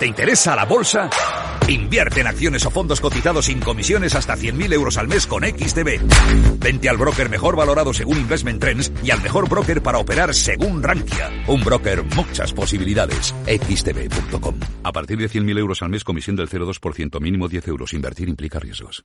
¿Te interesa la bolsa? Invierte en acciones o fondos cotizados sin comisiones hasta 100.000 euros al mes con XTB. Vente al broker mejor valorado según Investment Trends y al mejor broker para operar según Rankia. Un broker, muchas posibilidades. XTB.com. A partir de 100.000 euros al mes, comisión del 0,2%, mínimo 10 euros. Invertir implica riesgos.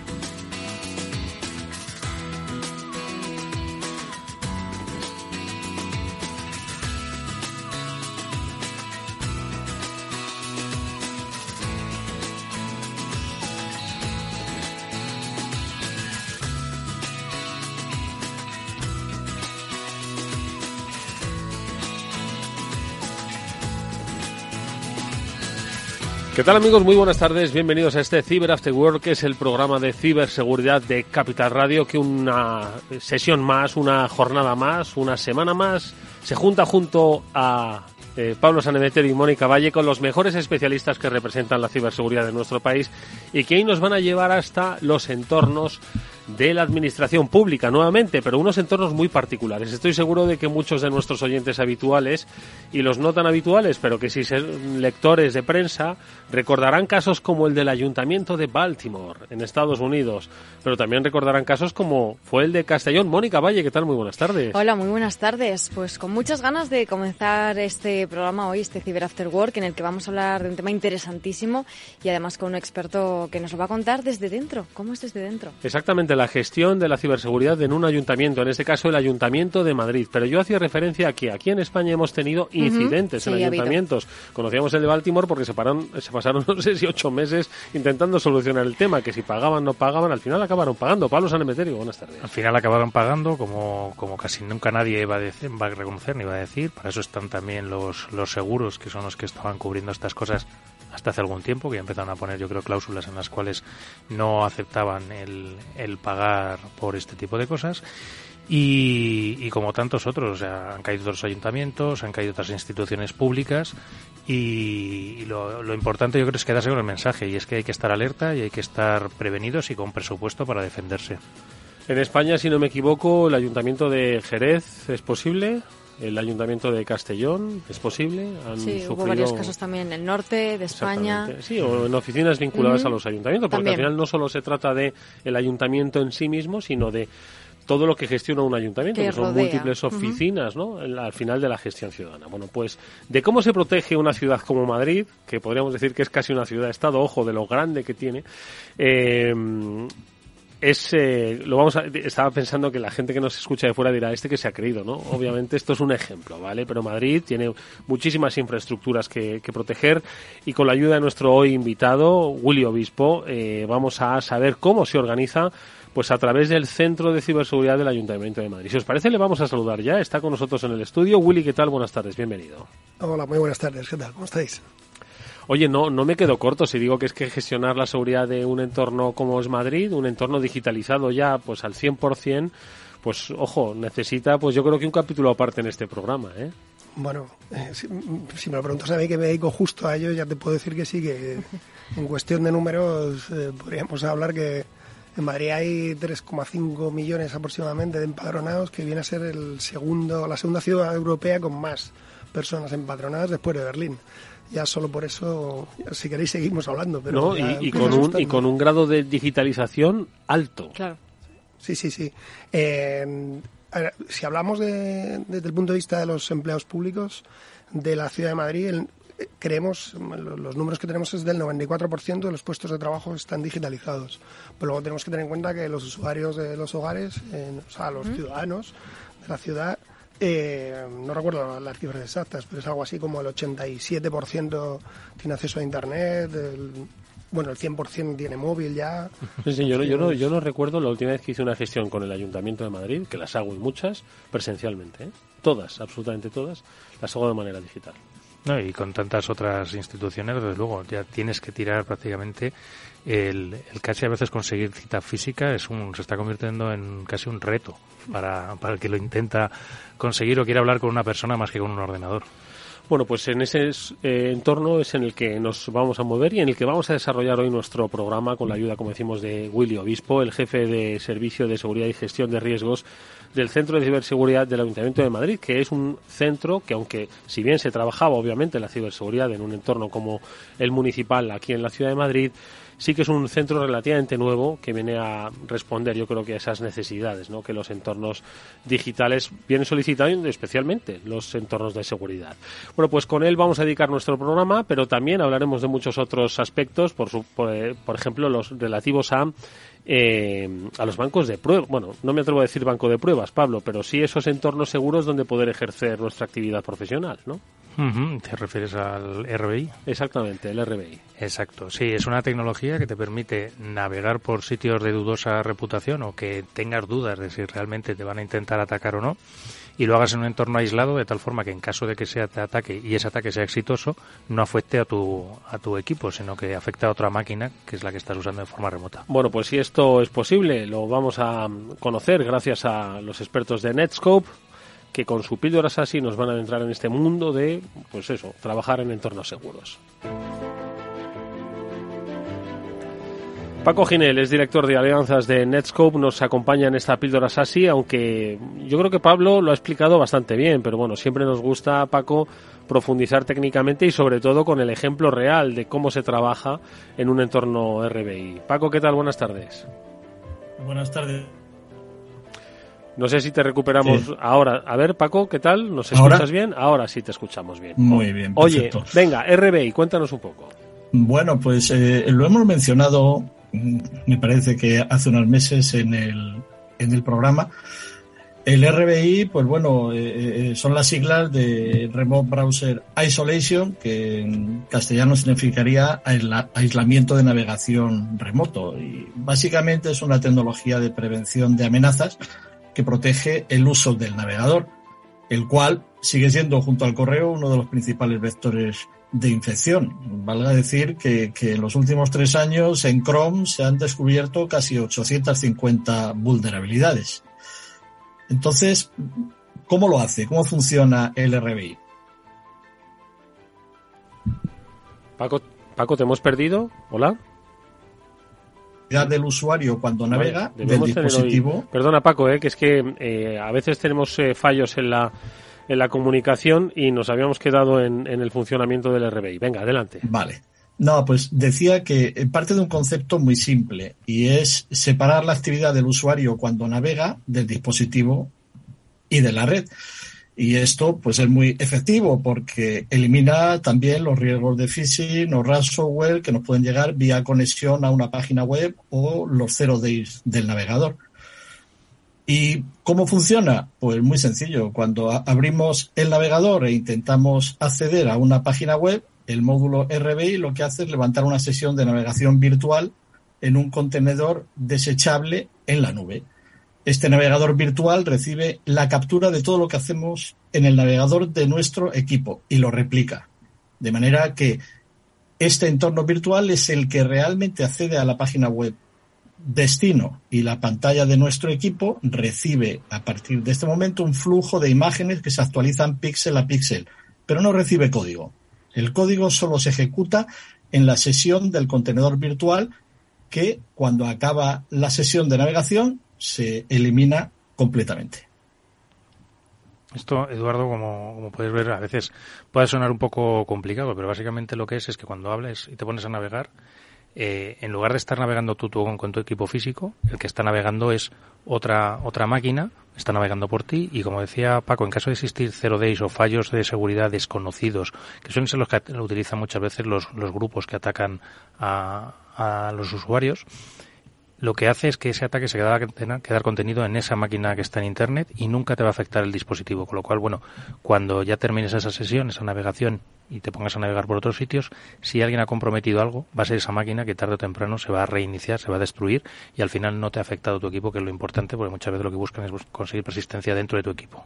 ¿Qué tal amigos? Muy buenas tardes, bienvenidos a este Cyber After Work, que es el programa de ciberseguridad de Capital Radio, que una sesión más, una jornada más, una semana más, se junta junto a eh, Pablo Sanemeter y Mónica Valle con los mejores especialistas que representan la ciberseguridad de nuestro país y que hoy nos van a llevar hasta los entornos de la administración pública nuevamente, pero unos entornos muy particulares. Estoy seguro de que muchos de nuestros oyentes habituales y los no tan habituales, pero que sí son lectores de prensa, recordarán casos como el del Ayuntamiento de Baltimore en Estados Unidos, pero también recordarán casos como fue el de Castellón. Mónica Valle, ¿qué tal? Muy buenas tardes. Hola, muy buenas tardes. Pues con muchas ganas de comenzar este programa hoy, este Cyber After Work, en el que vamos a hablar de un tema interesantísimo y además con un experto que nos lo va a contar desde dentro. ¿Cómo es desde dentro? Exactamente, la gestión de la ciberseguridad en un ayuntamiento, en este caso el Ayuntamiento de Madrid. Pero yo hacía referencia a que aquí en España hemos tenido incidentes en ayuntamientos. Conocíamos el de Baltimore porque se, pararon, se pasaron, no sé si ocho meses intentando solucionar el tema, que si pagaban no pagaban, al final acabaron pagando. Pablo Sanemeterio, buenas tardes. Al final acabaron pagando, como, como casi nunca nadie va a, decir, va a reconocer ni va a decir. Para eso están también los, los seguros, que son los que estaban cubriendo estas cosas hasta hace algún tiempo, que ya empezaron a poner, yo creo, cláusulas en las cuales no aceptaban el, el pagar por este tipo de cosas. Y, como tantos otros, o sea, han caído otros ayuntamientos, han caído otras instituciones públicas y, y lo, lo, importante yo creo es quedarse con el mensaje y es que hay que estar alerta y hay que estar prevenidos y con presupuesto para defenderse. En España, si no me equivoco, el ayuntamiento de Jerez es posible el Ayuntamiento de Castellón, ¿es posible? Han sí, sufrido... hubo varios casos también en el norte de España. Sí, o en oficinas vinculadas a los ayuntamientos, porque también. al final no solo se trata de el ayuntamiento en sí mismo, sino de todo lo que gestiona un ayuntamiento, que, que son rodea. múltiples oficinas, uh -huh. ¿no? Al final de la gestión ciudadana. Bueno, pues de cómo se protege una ciudad como Madrid, que podríamos decir que es casi una ciudad-estado, ojo de lo grande que tiene, eh, es lo vamos a, estaba pensando que la gente que nos escucha de fuera dirá este que se ha creído no obviamente esto es un ejemplo vale pero Madrid tiene muchísimas infraestructuras que, que proteger y con la ayuda de nuestro hoy invitado Willy Obispo eh, vamos a saber cómo se organiza pues a través del Centro de Ciberseguridad del Ayuntamiento de Madrid. Si os parece, le vamos a saludar ya. Está con nosotros en el estudio. Willy, ¿qué tal? Buenas tardes, bienvenido. Hola, muy buenas tardes. ¿Qué tal? ¿Cómo estáis? Oye, no, no me quedo corto si digo que es que gestionar la seguridad de un entorno como es Madrid, un entorno digitalizado ya pues al 100%, pues ojo, necesita pues yo creo que un capítulo aparte en este programa, ¿eh? Bueno, eh, si, si, me lo preguntas a mí que me dedico justo a ello, ya te puedo decir que sí, que en cuestión de números eh, podríamos hablar que en Madrid hay 3,5 millones aproximadamente de empadronados, que viene a ser el segundo, la segunda ciudad europea con más personas empadronadas después de Berlín ya solo por eso, si queréis, seguimos hablando. Pero no, y, y, con un, y con un grado de digitalización alto. Claro. Sí, sí, sí. Eh, ver, si hablamos de, desde el punto de vista de los empleados públicos de la Ciudad de Madrid, el, creemos, los números que tenemos es del 94% de los puestos de trabajo están digitalizados. Pero luego tenemos que tener en cuenta que los usuarios de los hogares, eh, o sea, los ¿Mm? ciudadanos de la ciudad, eh, no recuerdo las cifras exactas, pero es algo así como el 87% tiene acceso a Internet, el, bueno, el 100% tiene móvil ya. Sí, sí, yo, no, yo, no, yo no recuerdo la última vez que hice una gestión con el Ayuntamiento de Madrid, que las hago y muchas, presencialmente. ¿eh? Todas, absolutamente todas, las hago de manera digital. No, y con tantas otras instituciones, desde luego, ya tienes que tirar prácticamente el, casi a veces conseguir cita física es un, se está convirtiendo en casi un reto para, para el que lo intenta conseguir o quiere hablar con una persona más que con un ordenador. Bueno, pues en ese eh, entorno es en el que nos vamos a mover y en el que vamos a desarrollar hoy nuestro programa con la ayuda, como decimos, de Willy Obispo, el jefe de Servicio de Seguridad y Gestión de Riesgos del Centro de Ciberseguridad del Ayuntamiento de Madrid, que es un centro que, aunque si bien se trabajaba obviamente la ciberseguridad en un entorno como el municipal aquí en la ciudad de Madrid, sí que es un centro relativamente nuevo que viene a responder, yo creo que a esas necesidades ¿no? que los entornos digitales vienen solicitando, especialmente los entornos de seguridad. Bueno, pues con él vamos a dedicar nuestro programa, pero también hablaremos de muchos otros aspectos, por, su, por, eh, ejemplo, los relativos a eh, a los bancos de pruebas. Bueno, no me atrevo a decir banco de pruebas, Pablo, pero sí esos entornos seguros donde poder ejercer nuestra actividad profesional, ¿no? ¿Te refieres al RBI? Exactamente, el RBI. Exacto, sí, es una tecnología que te permite navegar por sitios de dudosa reputación o que tengas dudas de si realmente te van a intentar atacar o no y lo hagas en un entorno aislado de tal forma que en caso de que sea te ataque y ese ataque sea exitoso no afecte a tu a tu equipo sino que afecte a otra máquina que es la que estás usando de forma remota. Bueno, pues si esto es posible lo vamos a conocer gracias a los expertos de Netscope que con su píldoras así nos van a entrar en este mundo de, pues eso, trabajar en entornos seguros. Paco Ginel es director de alianzas de Netscope, nos acompaña en esta píldora SASI, aunque yo creo que Pablo lo ha explicado bastante bien, pero bueno, siempre nos gusta, Paco, profundizar técnicamente y sobre todo con el ejemplo real de cómo se trabaja en un entorno RBI. Paco, ¿qué tal? Buenas tardes. Buenas tardes. No sé si te recuperamos ahora. A ver, Paco, ¿qué tal? ¿Nos escuchas bien? Ahora sí te escuchamos bien. Muy bien. Oye, venga, RBI, cuéntanos un poco. Bueno, pues eh, lo hemos mencionado, mm, me parece que hace unos meses en el, en el programa. El RBI, pues bueno, eh, eh, son las siglas de Remote Browser Isolation, que en castellano significaría aislamiento de navegación remoto. Y básicamente es una tecnología de prevención de amenazas que protege el uso del navegador, el cual sigue siendo junto al correo uno de los principales vectores de infección. Valga decir que, en los últimos tres años en Chrome se han descubierto casi 850 vulnerabilidades. Entonces, ¿cómo lo hace? ¿Cómo funciona el RBI? Paco, Paco, ¿te hemos perdido? Hola del usuario cuando navega del dispositivo. Perdona Paco, eh, que es que eh, a veces tenemos eh, fallos en la en la comunicación y nos habíamos quedado en, en, el funcionamiento del RBI. Venga, adelante. Vale. No, pues decía que parte de un concepto muy simple y es separar la actividad del usuario cuando navega del dispositivo y de la red. Y esto pues es muy efectivo porque elimina también los riesgos de phishing o ransomware que nos pueden llegar vía conexión a una página web o los zero days del navegador. ¿Y cómo funciona? Pues muy sencillo. Cuando abrimos el navegador e intentamos acceder a una página web, el módulo RBI lo que hace es levantar una sesión de navegación virtual en un contenedor desechable en la nube este navegador virtual recibe la captura de todo lo que hacemos en el navegador de nuestro equipo y lo replica. De manera que este entorno virtual es el que realmente accede a la página web destino y la pantalla de nuestro equipo recibe a partir de este momento un flujo de imágenes que se actualizan píxel a píxel, pero no recibe código. El código solo se ejecuta en la sesión del contenedor virtual que cuando acaba la sesión de navegación se elimina completamente. Esto, Eduardo, como, como puedes ver, a veces puede sonar un poco complicado, pero básicamente lo que es es que cuando hables y te pones a navegar, eh, en lugar de estar navegando tú, tú con, tu equipo físico, el que está navegando es otra, otra máquina, está navegando por ti y como decía Paco, en caso de existir zero days o fallos de seguridad desconocidos, que suelen ser los que utilizan muchas veces los, los grupos que atacan a, a los usuarios, lo que hace es que ese ataque se queda quedar contenido en esa máquina que está en Internet y nunca te va a afectar el dispositivo. Con lo cual, bueno, cuando ya termines esa sesión, esa navegación y te pongas a navegar por otros sitios, si alguien ha comprometido algo, va a ser esa máquina que tarde o temprano se va a reiniciar, se va a destruir y al final no te ha afectado tu equipo, que es lo importante, porque muchas veces lo que buscan es conseguir persistencia dentro de tu equipo.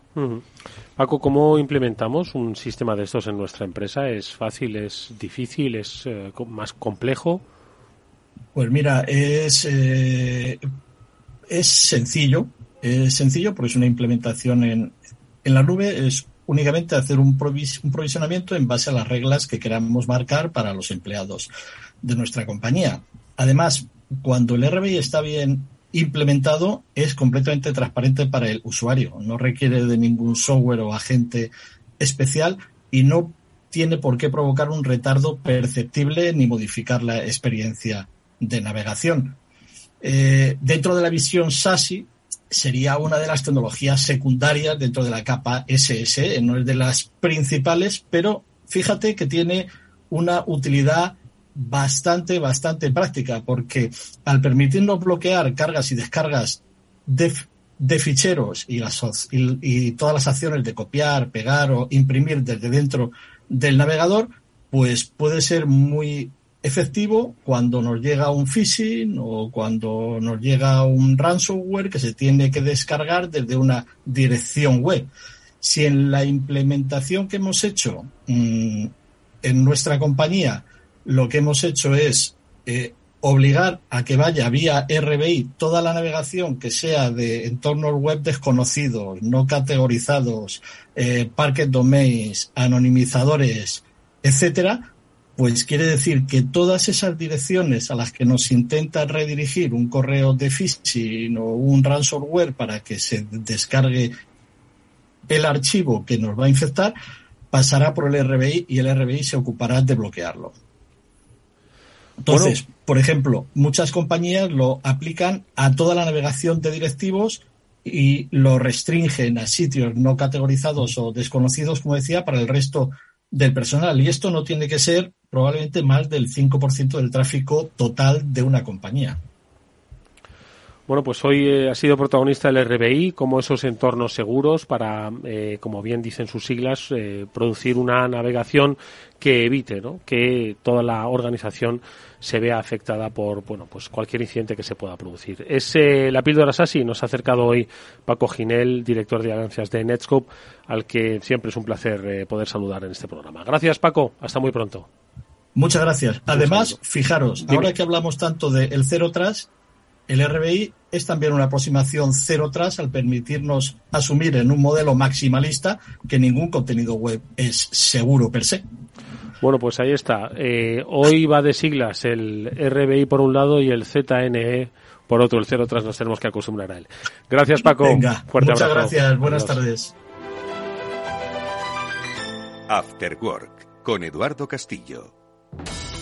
Paco, ¿cómo implementamos un sistema de estos en nuestra empresa? ¿Es fácil, es difícil, es eh, más complejo? Pues mira, es, eh, es sencillo. Es sencillo porque es una implementación en, en la nube. Es únicamente hacer un, un provisionamiento en base a las reglas que queramos marcar para los empleados de nuestra compañía. Además, cuando el RBI está bien implementado, es completamente transparente para el usuario. No requiere de ningún software o agente especial y no tiene por qué provocar un retardo perceptible ni modificar la experiencia de navegación. Eh, dentro de la visión SASI sería una de las tecnologías secundarias dentro de la capa SS, no es de las principales, pero fíjate que tiene una utilidad bastante, bastante práctica, porque al permitirnos bloquear cargas y descargas de, de ficheros y, las, y todas las acciones de copiar, pegar o imprimir desde dentro del navegador, pues puede ser muy efectivo cuando nos llega un phishing o cuando nos llega un ransomware que se tiene que descargar desde una dirección web. Si en la implementación que hemos hecho mm, en nuestra compañía lo que hemos hecho es eh, obligar a que vaya vía RBI toda la navegación que sea de entornos web desconocidos, no categorizados, eh, parquet domains, anonimizadores, etcétera, pues quiere decir que todas esas direcciones a las que nos intenta redirigir un correo de phishing o un ransomware para que se descargue el archivo que nos va a infectar, pasará por el RBI y el RBI se ocupará de bloquearlo. Entonces, por ejemplo, muchas compañías lo aplican a toda la navegación de directivos y lo restringen a sitios no categorizados o desconocidos, como decía, para el resto del personal. Y esto no tiene que ser probablemente más del 5% del tráfico total de una compañía. Bueno, pues hoy eh, ha sido protagonista el RBI como esos entornos seguros para, eh, como bien dicen sus siglas, eh, producir una navegación que evite ¿no? que toda la organización se vea afectada por bueno pues cualquier incidente que se pueda producir. Es la píldora SASI, nos ha acercado hoy Paco Ginel, director de alianzas de Netscope, al que siempre es un placer poder saludar en este programa. Gracias Paco, hasta muy pronto. Muchas gracias. Además, fijaros, ahora que hablamos tanto del cero tras, el RBI es también una aproximación cero tras al permitirnos asumir en un modelo maximalista que ningún contenido web es seguro per se. Bueno, pues ahí está. Eh, hoy va de siglas el RBI por un lado y el ZNE por otro. El cero tras nos tenemos que acostumbrar a él. Gracias, Paco. Venga, muchas gracias. Buenas tardes. After Work con Eduardo Castillo. you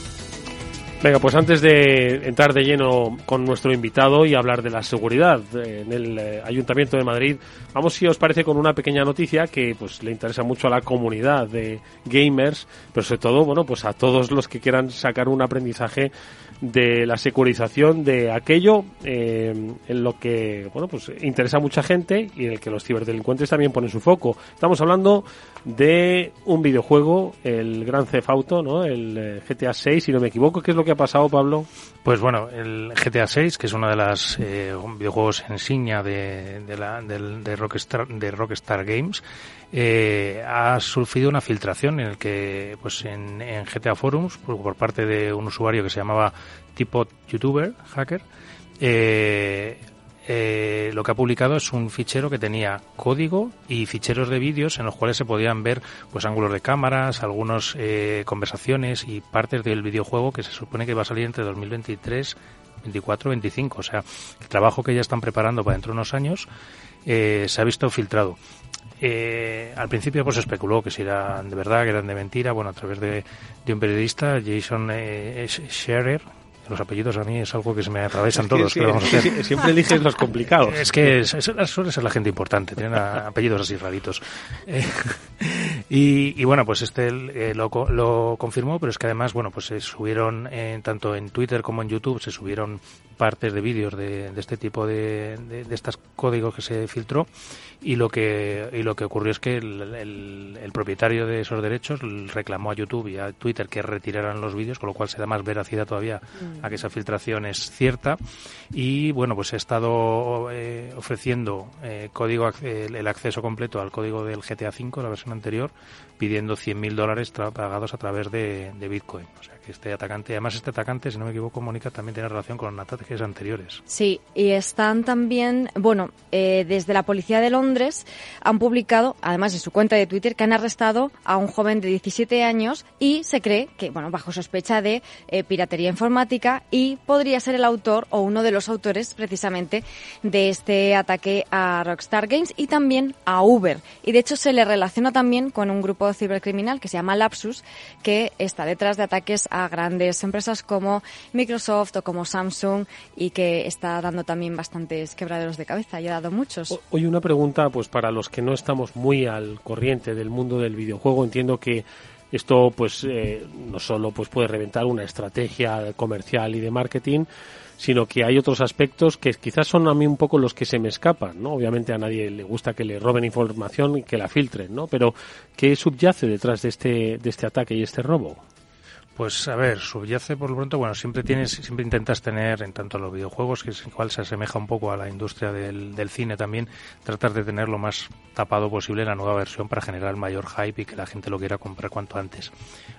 Venga, pues antes de entrar de lleno con nuestro invitado y hablar de la seguridad en el eh, Ayuntamiento de Madrid, vamos si os parece con una pequeña noticia que pues le interesa mucho a la comunidad de gamers, pero sobre todo, bueno, pues a todos los que quieran sacar un aprendizaje de la securización de aquello eh, en lo que bueno pues interesa a mucha gente y en el que los ciberdelincuentes también ponen su foco. Estamos hablando de un videojuego, el Gran Theft Auto, ¿no? El eh, GTA 6, si no me equivoco. ¿Qué es lo que ha pasado, Pablo? Pues bueno, el GTA 6, que es uno de los eh, videojuegos insignia de, de, la, de, Rockstar, de Rockstar Games, eh, ha sufrido una filtración en el que, pues en, GTA Forums, por, parte de un usuario que se llamaba tipo youtuber, hacker, eh, eh, lo que ha publicado es un fichero que tenía código y ficheros de vídeos en los cuales se podían ver pues ángulos de cámaras, algunas conversaciones y partes del videojuego que se supone que va a salir entre 2023 24 25 o sea el trabajo que ya están preparando para dentro de unos años se ha visto filtrado. Eh, al principio pues especuló que si eran de verdad, que eran de mentira, bueno, a través de, de un periodista, Jason eh, Scherer, los apellidos a mí es algo que se me atravesan todos. siempre eliges los complicados. Es que suele ser la gente importante, tienen apellidos así raritos. Eh, y, bueno, pues este eh, lo, lo, confirmó, pero es que además, bueno, pues se subieron tanto en Twitter como en YouTube, se subieron partes de vídeos de, este tipo de, de, estos códigos que se filtró y lo que y lo que ocurrió es que el, el, propietario de esos derechos reclamó a YouTube y a Twitter que retiraran los vídeos, con lo cual se da más veracidad todavía a que esa filtración es cierta. Y bueno pues he estado eh, ofreciendo eh, código el, acceso completo al código del GTA V, la versión anterior, pidiendo 100.000 dólares pagados a través de, de Bitcoin. O sea que este atacante, además este atacante, si no me equivoco, Mónica, también tiene relación con ataques anteriores. Sí, y están también, bueno, eh, desde la policía de Londres han publicado, además de su cuenta de Twitter, que han arrestado a un joven de 17 años y se cree que, bueno, bajo sospecha de eh, piratería informática y podría ser el autor o uno de los autores precisamente de este ataque a Rockstar Games y también a Uber. Y de hecho se le relaciona también con un grupo cibercriminal que se llama Lapsus, que está detrás de ataques a grandes empresas como Microsoft o como Samsung y que está dando también bastantes quebraderos de cabeza y ha dado muchos. Hoy una pregunta pues para los que no estamos muy al corriente del mundo del videojuego. Entiendo que esto pues eh, no solo pues puede reventar una estrategia comercial y de marketing, sino que hay otros aspectos que quizás son a mí un poco los que se me escapan, ¿no? Obviamente a nadie le gusta que le roben información y que la filtren, ¿no? Pero ¿qué subyace detrás de este, de este ataque y este robo? Pues a ver, subyace por lo pronto, bueno, siempre tienes, siempre intentas tener en tanto los videojuegos, que es igual se asemeja un poco a la industria del, cine también, tratar de tener lo más tapado posible la nueva versión para generar mayor hype y que la gente lo quiera comprar cuanto antes.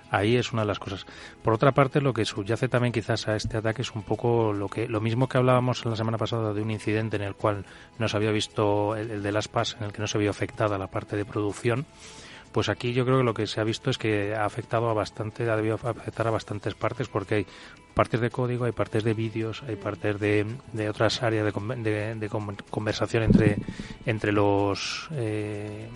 Ahí es una de las cosas. Por otra parte, lo que subyace también quizás a este ataque es un poco lo que, lo mismo que hablábamos la semana pasada de un incidente en el cual no se había visto el, el de las PAS, en el que no se había afectada la parte de producción pues aquí yo creo que lo que se ha visto es que ha afectado a bastante, ha debido afectar a bastantes partes porque hay partes de código, hay partes de vídeos, hay partes de, de otras áreas de, de, conversación entre, entre los, eh,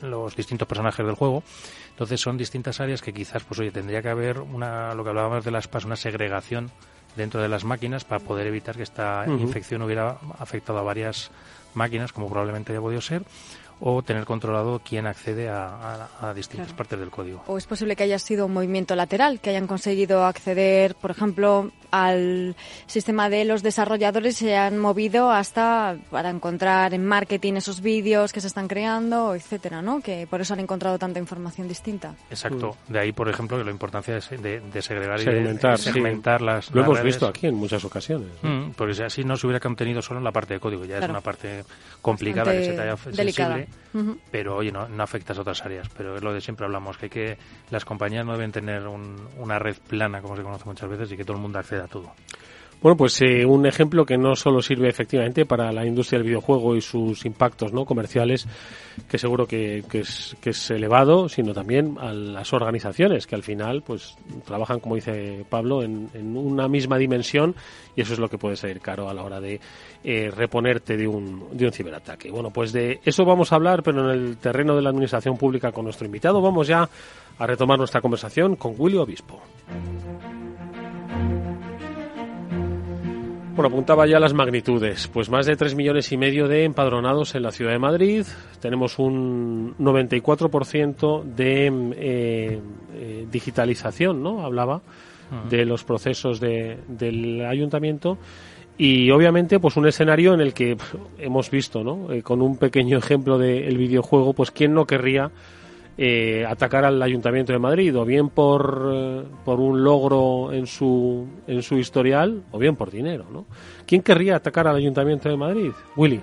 los distintos personajes del juego. Entonces son distintas áreas que quizás, pues oye, tendría que haber una, lo que hablábamos de las PAS, una segregación dentro de las máquinas para poder evitar que esta infección hubiera afectado a varias máquinas, como probablemente haya podido ser, o tener controlado quién accede a, a, distintas partes del código. O es posible que haya sido un movimiento lateral, que hayan conseguido acceder, por ejemplo, al sistema de los desarrolladores se han movido hasta para encontrar en marketing esos vídeos que se están creando, etcétera, ¿no? Que por eso han encontrado tanta información distinta. Exacto. Mm. De ahí, por ejemplo, que la importancia de, de, segregar y de, segmentar las. Lo hemos visto aquí en muchas ocasiones. Mm, porque así no se hubiera contenido solo en la parte de código, ya es una parte complicada que se te haya sensible, pero oye, no, no afectas a otras áreas. Pero es lo de siempre hablamos, que, hay que las compañías no deben tener una red plana, como se conoce muchas veces, y que todo el mundo acceda a todo. Bueno, pues eh, un ejemplo que no solo sirve efectivamente para la industria del videojuego y sus impactos no comerciales, que seguro que, es, que es elevado, sino también a las organizaciones que al final pues trabajan, como dice Pablo, en, una misma dimensión y eso es lo que puede ser caro a la hora de eh, reponerte de un, de un ciberataque. Bueno, pues de eso vamos a hablar, pero en el terreno de la administración pública con nuestro invitado. Vamos ya a retomar nuestra conversación con Willy Obispo. Bueno, apuntaba ya las magnitudes. Pues más de 3 millones y medio de empadronados en la ciudad de Madrid. Tenemos un 94% de eh, eh, digitalización, ¿no? Hablaba ah. de los procesos de, del ayuntamiento. Y obviamente, pues un escenario en el que hemos visto, ¿no? Eh, con un pequeño ejemplo del videojuego, pues quién no querría eh, atacar al Ayuntamiento de Madrid, o bien por, eh, por un logro en su, en su historial, o bien por dinero. ¿no? ¿Quién querría atacar al Ayuntamiento de Madrid? Willy.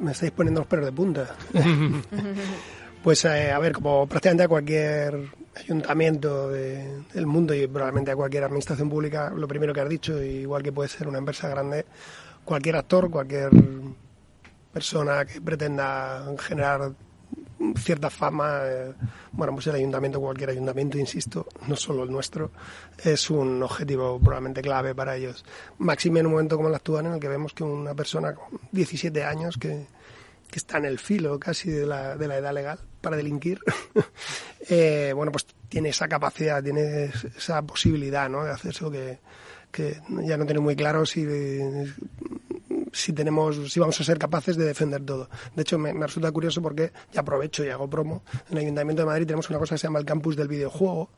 Me, estáis poniendo los perros de punta. pues eh, a ver, como prácticamente a cualquier ayuntamiento del mundo y probablemente a cualquier administración pública, lo primero que has dicho, igual que puede ser una empresa grande, cualquier actor, cualquier persona que pretenda generar cierta fama. Eh, bueno, pues el ayuntamiento, cualquier ayuntamiento, insisto, no solo el nuestro, es un objetivo probablemente clave para ellos. Máxime en un momento como el actual en el que vemos que una persona con 17 años que, que está en el filo casi de la, de la edad legal para delinquir, eh, bueno, pues tiene esa capacidad, tiene esa posibilidad ¿no? de hacer eso que, que ya no tiene muy claro si si tenemos, si vamos a ser capaces de defender todo. De hecho, me, resulta curioso porque, ya aprovecho y hago promo, en el Ayuntamiento de Madrid tenemos una cosa que se llama el campus del videojuego,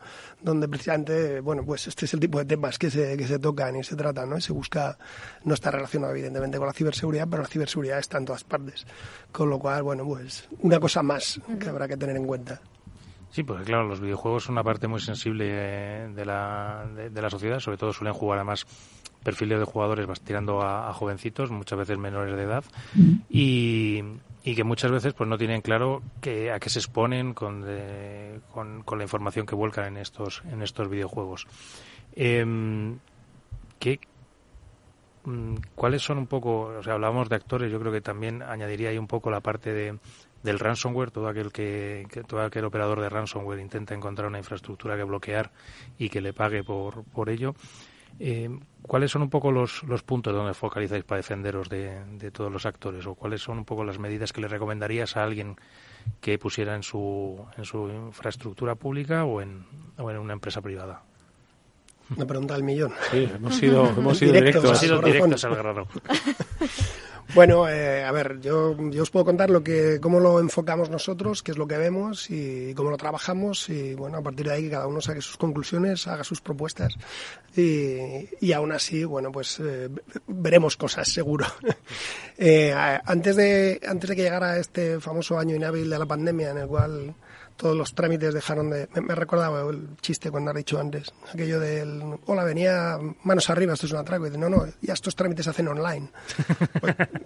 donde precisamente, bueno, pues este es el tipo de temas que se, que se tocan y se tratan, ¿no? Y se busca, no está relacionado evidentemente con la ciberseguridad, pero la ciberseguridad está en todas partes. Con lo cual, bueno, pues una cosa más que habrá que tener en cuenta. Sí, porque claro, los videojuegos son una parte muy sensible eh, de la, de, la sociedad, sobre todo suelen jugar además perfiles de jugadores vas tirando a, jovencitos, muchas veces menores de edad, y, y, que muchas veces pues no tienen claro que, a qué se exponen con, con, la información que vuelcan en estos, en estos videojuegos. Eh, ¿qué, mm, ¿Cuáles son un poco, o sea, hablábamos de actores, yo creo que también añadiría ahí un poco la parte de, del ransomware, todo aquel que, todo aquel operador de ransomware intenta encontrar una infraestructura que bloquear y que le pague por, por ello. Eh, ¿Cuáles son un poco los, los puntos donde focalizáis para defenderos de, de, todos los actores? ¿O cuáles son un poco las medidas que le recomendarías a alguien que pusiera en su, en su infraestructura pública o en, o en una empresa privada? Una pregunta al millón. Sí, hemos sido, hemos sido directos, hemos sido directos al grano. Bueno, eh, a ver, yo, yo, os puedo contar lo que, cómo lo enfocamos nosotros, qué es lo que vemos y cómo lo trabajamos y bueno, a partir de ahí que cada uno saque sus conclusiones, haga sus propuestas y, y aún así, bueno, pues eh, veremos cosas, seguro. eh, antes, de, antes de que llegara este famoso año inhábil de la pandemia en el cual todos los trámites dejaron de... Me, recordaba el chiste cuando has dicho antes, aquello del, hola, venía manos arriba, esto es un atraco, y dice, no, no, ya estos trámites se hacen online.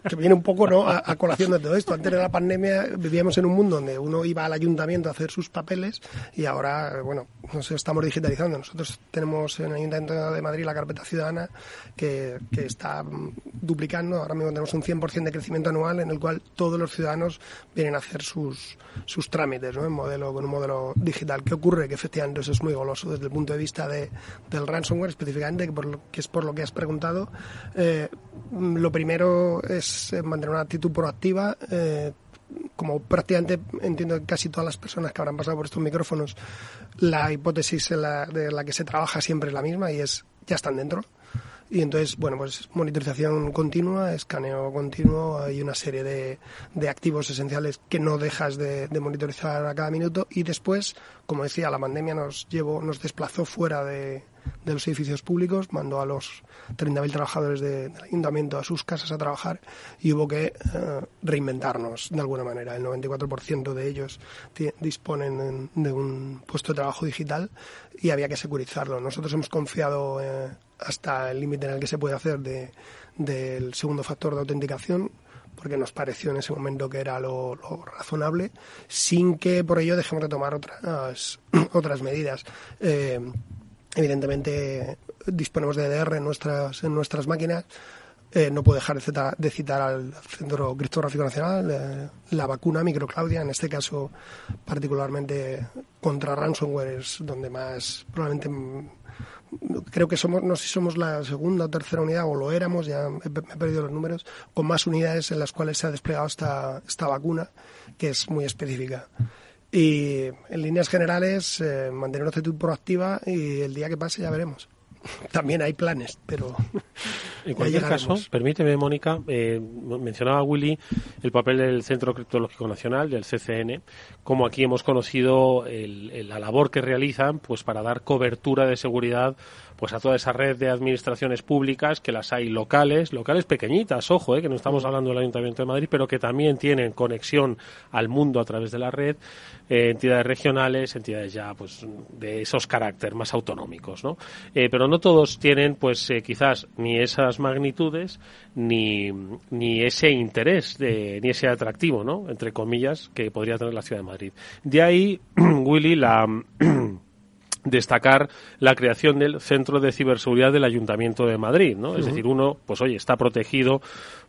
Que viene un poco ¿no? A, colación de todo esto. Antes de la pandemia vivíamos en un mundo donde uno iba al ayuntamiento a hacer sus papeles y ahora, bueno, nos estamos digitalizando. Nosotros tenemos en el Ayuntamiento de Madrid la carpeta ciudadana que, que está duplicando, ahora mismo tenemos un 100% de crecimiento anual en el cual todos los ciudadanos vienen a hacer sus, sus trámites ¿no? en modelo con un modelo digital. ¿Qué ocurre? Que efectivamente eso es muy goloso desde el punto de vista de, del ransomware específicamente, que, por lo, que es por lo que has preguntado. Eh, lo primero es eh, mantener una actitud proactiva. Eh, como prácticamente entiendo que casi todas las personas que habrán pasado por estos micrófonos, la hipótesis de la que se trabaja siempre es la misma y es ya están dentro. Y entonces, bueno, pues monitorización continua, escaneo continuo, hay una serie de, de activos esenciales que no dejas de, de, monitorizar a cada minuto y después, como decía, la pandemia nos llevó, nos desplazó fuera de, de los edificios públicos, mandó a los 30.000 trabajadores del ayuntamiento a sus casas a trabajar y hubo que eh, reinventarnos de alguna manera. El 94% de ellos disponen de un puesto de trabajo digital y había que securizarlo. Nosotros hemos confiado eh, hasta el límite en el que se puede hacer de, del segundo factor de autenticación porque nos pareció en ese momento que era lo, razonable, sin que por ello dejemos de tomar otras, otras medidas. Eh, evidentemente disponemos de EDR en nuestras, en nuestras máquinas. Eh, no puedo dejar de citar, al Centro Criptográfico Nacional, eh, la vacuna microclaudia, en este caso particularmente contra ransomware es donde más probablemente creo que somos, no sé si somos la segunda o tercera unidad, o lo éramos, ya he, perdido los números, con más unidades en las cuales se ha desplegado esta, esta vacuna, que es muy específica. Y en líneas generales, eh, mantener una actitud proactiva y el día que pase ya veremos. También hay planes, pero. En cualquier caso, permíteme, Mónica, eh, mencionaba Willy el papel del Centro Criptológico Nacional, del CCN, como aquí hemos conocido la labor que realizan pues para dar cobertura de seguridad pues a toda esa red de administraciones públicas que las hay locales, locales pequeñitas, ojo, eh, que no estamos hablando del Ayuntamiento de Madrid, pero que también tienen conexión al mundo a través de la red, eh, entidades regionales, entidades ya pues de esos caracteres más autonómicos, ¿no? Eh, pero no todos tienen pues quizás ni esas magnitudes ni, ni ese interés de, ni ese atractivo, ¿no? Entre comillas que podría tener la ciudad de Madrid. De ahí, Willy, la destacar la creación del Centro de Ciberseguridad del Ayuntamiento de Madrid, ¿no? Es decir, uno, pues oye, está protegido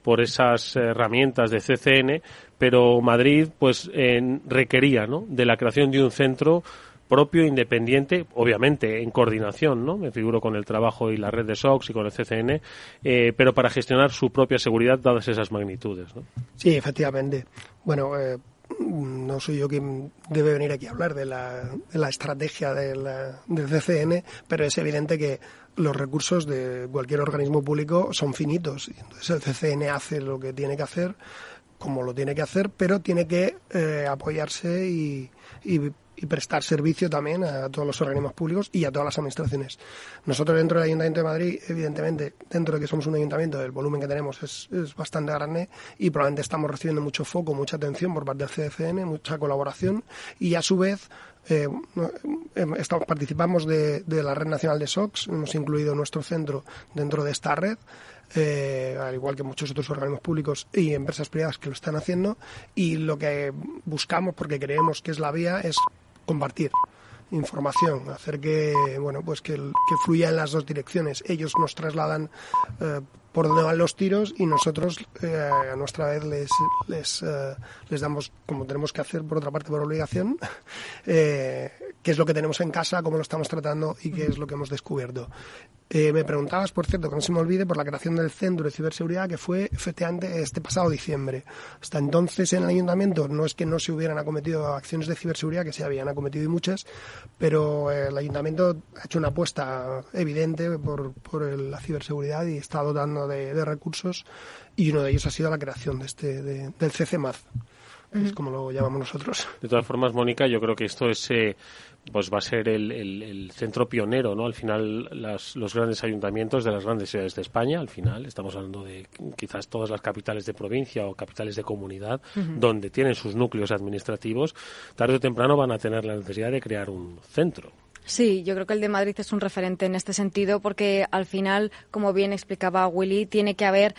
por esas herramientas de CCN, pero Madrid, pues, requería, ¿no? De la creación de un centro propio, independiente, obviamente en coordinación, ¿no? Me figuro con el trabajo y la red de SOX y con el CCN, eh, pero para gestionar su propia seguridad dadas esas magnitudes, ¿no? Sí, efectivamente. Bueno, eh, no soy yo quien debe venir aquí a hablar de la, estrategia del CCN, pero es evidente que los recursos de cualquier organismo público son finitos. Entonces el CCN hace lo que tiene que hacer, como lo tiene que hacer, pero tiene que eh, apoyarse y, y prestar servicio también a todos los organismos públicos y a todas las administraciones. Nosotros dentro del Ayuntamiento de Madrid, evidentemente, dentro de que somos un ayuntamiento, el volumen que tenemos es, bastante grande y probablemente estamos recibiendo mucho foco, mucha atención por parte del CDCN, mucha colaboración y a su vez eh, estamos, participamos de, la Red Nacional de SOX, hemos incluido nuestro centro dentro de esta red eh, al igual que muchos otros organismos públicos y empresas privadas que lo están haciendo. Y lo que buscamos, porque creemos que es la vía, es compartir información, hacer que bueno pues que, fluya en las dos direcciones. Ellos nos trasladan eh, por dónde van los tiros y nosotros eh, a nuestra vez les les, eh, les damos como tenemos que hacer por otra parte por obligación qué es lo que tenemos en casa, cómo lo estamos tratando y qué es lo que hemos descubierto. Eh, me preguntabas, por cierto, que no se me olvide, por la creación del Centro de Ciberseguridad que fue efectivamente este pasado diciembre. Hasta entonces en el ayuntamiento no es que no se hubieran acometido acciones de ciberseguridad, que se habían acometido y muchas, pero eh, el ayuntamiento ha hecho una apuesta evidente por, por la ciberseguridad y está dotando de, recursos y uno de ellos ha sido la creación de este, del CCMAZ es como lo llamamos nosotros. De todas formas, Mónica, yo creo que esto es eh, pues va a ser el, centro pionero, ¿no? Al final, los grandes ayuntamientos de las grandes ciudades de España, al final, estamos hablando de quizás todas las capitales de provincia o capitales de comunidad, donde tienen sus núcleos administrativos, tarde o temprano van a tener la necesidad de crear un centro. Sí, yo creo que el de Madrid es un referente en este sentido porque al final, como bien explicaba Willy, tiene que haber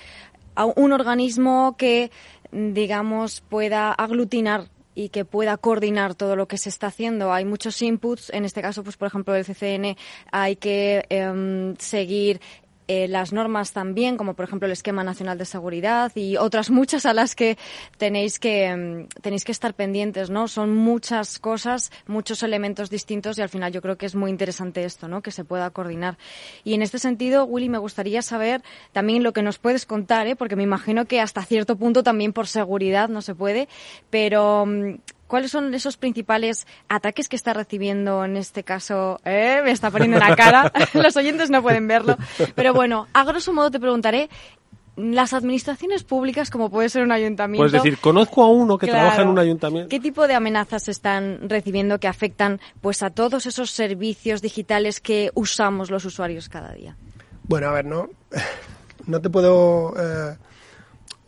un organismo que digamos, pueda aglutinar y que pueda coordinar todo lo que se está haciendo. Hay muchos inputs, en este caso, pues por ejemplo, el CCN hay que em, seguir eh, las normas también, como por ejemplo el Esquema Nacional de Seguridad y otras muchas a las que tenéis que mm, tenéis que estar pendientes, ¿no? Son muchas cosas, muchos elementos distintos y al final yo creo que es muy interesante esto, ¿no? Que se pueda coordinar. Y en este sentido, Willy, me gustaría saber también lo que nos puedes contar, ¿eh? Porque me imagino que hasta cierto punto también por seguridad no se puede, pero mm, ¿Cuáles son esos principales ataques que está recibiendo en este caso? ¿Eh? Me está poniendo la cara. Los oyentes no pueden verlo. Pero bueno, a grosso modo te preguntaré. Las administraciones públicas, como puede ser un ayuntamiento. Puedes decir, conozco a uno que trabaja en un ayuntamiento. ¿Qué tipo de amenazas están recibiendo que afectan pues a todos esos servicios digitales que usamos los usuarios cada día? Bueno, a ver, no, no te puedo eh,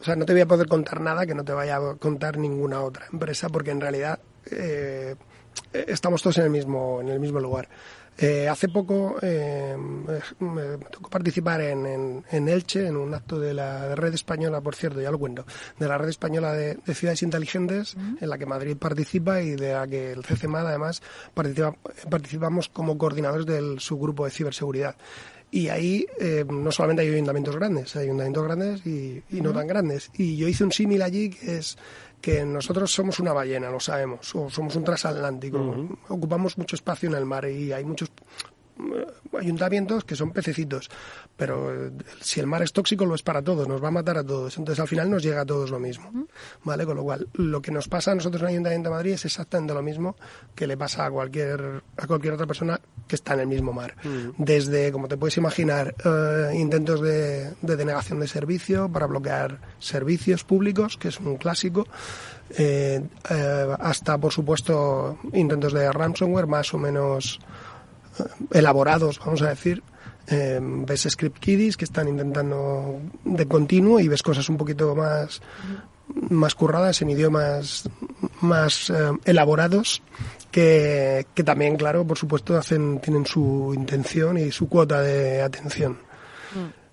sea, no te voy a poder contar nada que no te vaya a contar ninguna otra empresa, porque en realidad eh, estamos todos en el mismo, en el mismo lugar. Eh, hace poco eh, me, tocó participar en, en, Elche, en un acto de la red española, por cierto, ya lo cuento, de la red española de, ciudades inteligentes, en la que Madrid participa y de la que el CCMAD además participamos como coordinadores del subgrupo de ciberseguridad. Y ahí eh, no solamente hay ayuntamientos grandes, hay ayuntamientos grandes y, no tan grandes. Y yo hice un símil allí que es que nosotros somos una ballena, lo sabemos, o somos un transatlántico, ocupamos mucho espacio en el mar y hay muchos eh, ayuntamientos que son pececitos, pero eh, si el mar es tóxico lo es para todos, nos va a matar a todos, entonces al final nos llega a todos lo mismo, ¿vale? Con lo cual, lo que nos pasa a nosotros en el Ayuntamiento de Madrid es exactamente lo mismo que le pasa a cualquier, a cualquier otra persona que está en el mismo mar. Desde, como te puedes imaginar, eh, intentos de, denegación de servicio para bloquear servicios públicos, que es un clásico, hasta, por supuesto, intentos de ransomware más o menos elaborados, vamos a decir. Eh, ves script kiddies que están intentando de continuo y ves cosas un poquito más más curradas en idiomas más eh, elaborados que, que, también claro por supuesto hacen tienen su intención y su cuota de atención mm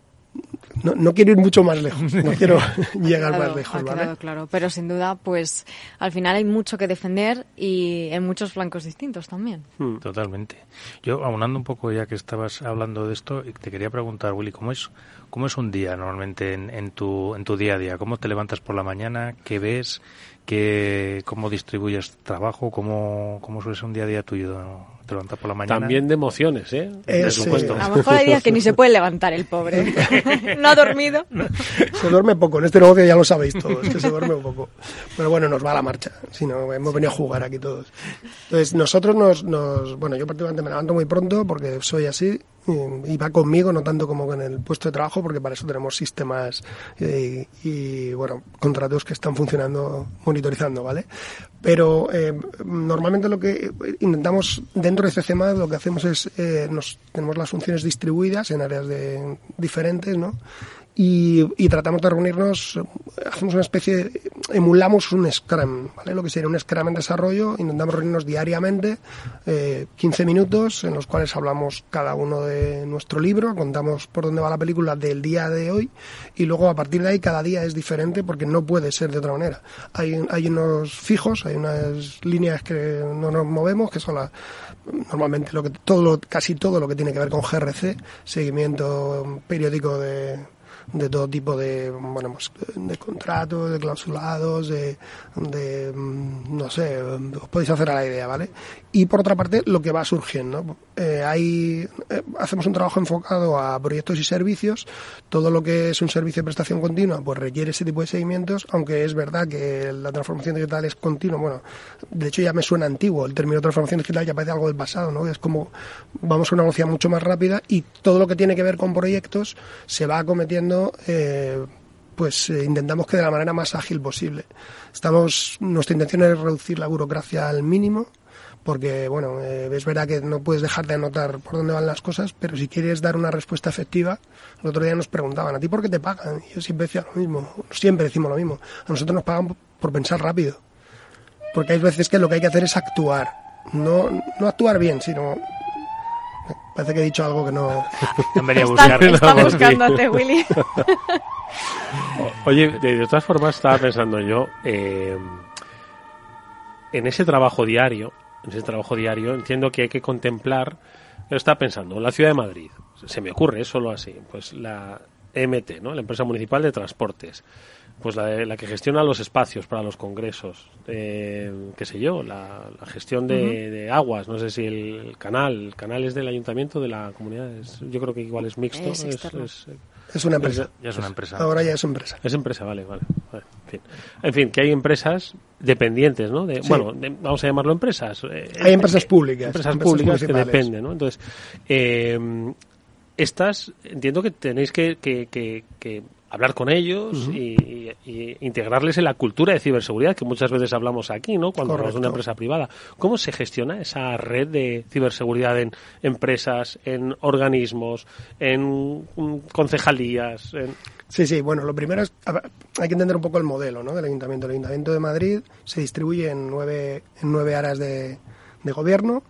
no, no, quiero ir mucho más lejos, no quiero llegar más lejos, ¿vale? claro, pero sin duda, pues al final hay mucho que defender y en muchos flancos distintos también. Hmm. Totalmente. Yo, aunando un poco ya que estabas hablando de esto, te quería preguntar, Willy, ¿cómo es, cómo es un día normalmente en, en, tu, en tu día a día? ¿Cómo te levantas por la mañana? ¿Qué ves? Que, ¿Cómo distribuyes trabajo? ¿Cómo, cómo suele ser un día a día tuyo? Te levantas por la mañana. También de emociones, ¿eh? A lo mejor hay días que ni se puede levantar el pobre. no ha dormido. Se duerme poco. En este negocio ya lo sabéis todos, que se duerme un poco. Pero bueno, nos va a la marcha. Si no, hemos venido a jugar aquí todos. Entonces, nosotros nos, nos... Bueno, yo particularmente me levanto muy pronto porque soy así y va conmigo, no tanto como con el puesto de trabajo, porque para eso tenemos sistemas eh, y, bueno, contratos que están funcionando, monitorizando, ¿vale? Pero eh, normalmente lo que intentamos dentro de CCMA, lo que hacemos es, eh, nos, tenemos las funciones distribuidas en áreas de, diferentes, ¿no? Y, tratamos de reunirnos, hacemos una especie, emulamos un Scrum, ¿vale? Lo que sería un Scrum en desarrollo, intentamos reunirnos diariamente, eh, 15 minutos, en los cuales hablamos cada uno de nuestro libro, contamos por dónde va la película del día de hoy, y luego a partir de ahí cada día es diferente porque no puede ser de otra manera. Hay, hay unos fijos, hay unas líneas que no nos movemos, que son las normalmente lo que todo casi todo lo que tiene que ver con GRC, seguimiento periódico de de todo tipo de, bueno, pues, de contratos, de clausulados, de, de, mm, no sé, os podéis hacer a la idea, ¿vale? Y por otra parte, lo que va surgiendo. Eh, hay, eh, hacemos un trabajo enfocado a proyectos y servicios. Todo lo que es un servicio de prestación continua, pues requiere ese tipo de seguimientos, aunque es verdad que la transformación digital es continua. Bueno, de hecho ya me suena antiguo. El término transformación digital ya parece algo del pasado, ¿no? Es como vamos a una velocidad mucho más rápida y todo lo que tiene que ver con proyectos se va acometiendo eh, pues eh, intentamos que de la manera más ágil posible. Estamos, nuestra intención es reducir la burocracia al mínimo, porque bueno, eh, es verdad que no puedes dejar de anotar por dónde van las cosas, pero si quieres dar una respuesta efectiva, el otro día nos preguntaban, ¿a ti por qué te pagan? Y yo siempre decía lo mismo, siempre decimos lo mismo, a nosotros nos pagan por pensar rápido, porque hay veces que lo que hay que hacer es actuar, no, no actuar bien, sino Parece que he dicho algo que no. venía a buscar. Está, buscándote, Willy. Oye, de, todas formas estaba pensando yo eh, en ese trabajo diario, en ese trabajo diario, entiendo que hay que contemplar. Estaba pensando, en la ciudad de Madrid, se me ocurre, solo así, pues la MT, ¿no? La empresa municipal de transportes pues la, la, que gestiona los espacios para los congresos, eh, qué sé yo, la, gestión de, aguas, no sé si el canal, el canal es del ayuntamiento, de la comunidad, yo creo que igual es mixto. Es, es, una empresa. ya es una empresa. Ahora ya es empresa. Es empresa, vale, vale. en, fin. en, fin. que hay empresas dependientes, ¿no? De, Bueno, vamos a llamarlo empresas. Eh, hay empresas públicas. Empresas, públicas que dependen, ¿no? Entonces, eh, estas, entiendo que tenéis que, que, que hablar con ellos y, integrarles en la cultura de ciberseguridad que muchas veces hablamos aquí, ¿no? Cuando hablamos de una empresa privada. ¿Cómo se gestiona esa red de ciberseguridad en empresas, en organismos, en concejalías? Sí, sí, bueno, lo primero es, hay que entender un poco el modelo ¿no? del Ayuntamiento. El Ayuntamiento de Madrid se distribuye en nueve, en nueve áreas de, de gobierno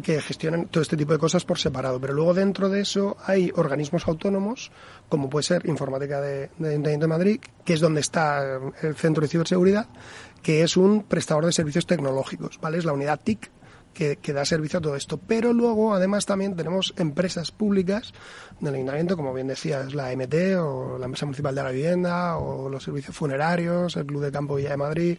que gestionan todo este tipo de cosas por separado. Pero luego dentro de eso hay organismos autónomos, como puede ser Informática de, de Ayuntamiento de Madrid, que es donde está el Centro de Ciberseguridad, que es un prestador de servicios tecnológicos, ¿vale? Es la unidad TIC que, que, da servicio a todo esto. Pero luego, además, también tenemos empresas públicas del ayuntamiento, como bien decías, la MT o la Empresa Municipal de la Vivienda o los servicios funerarios, el Club de Campo Villa de Madrid,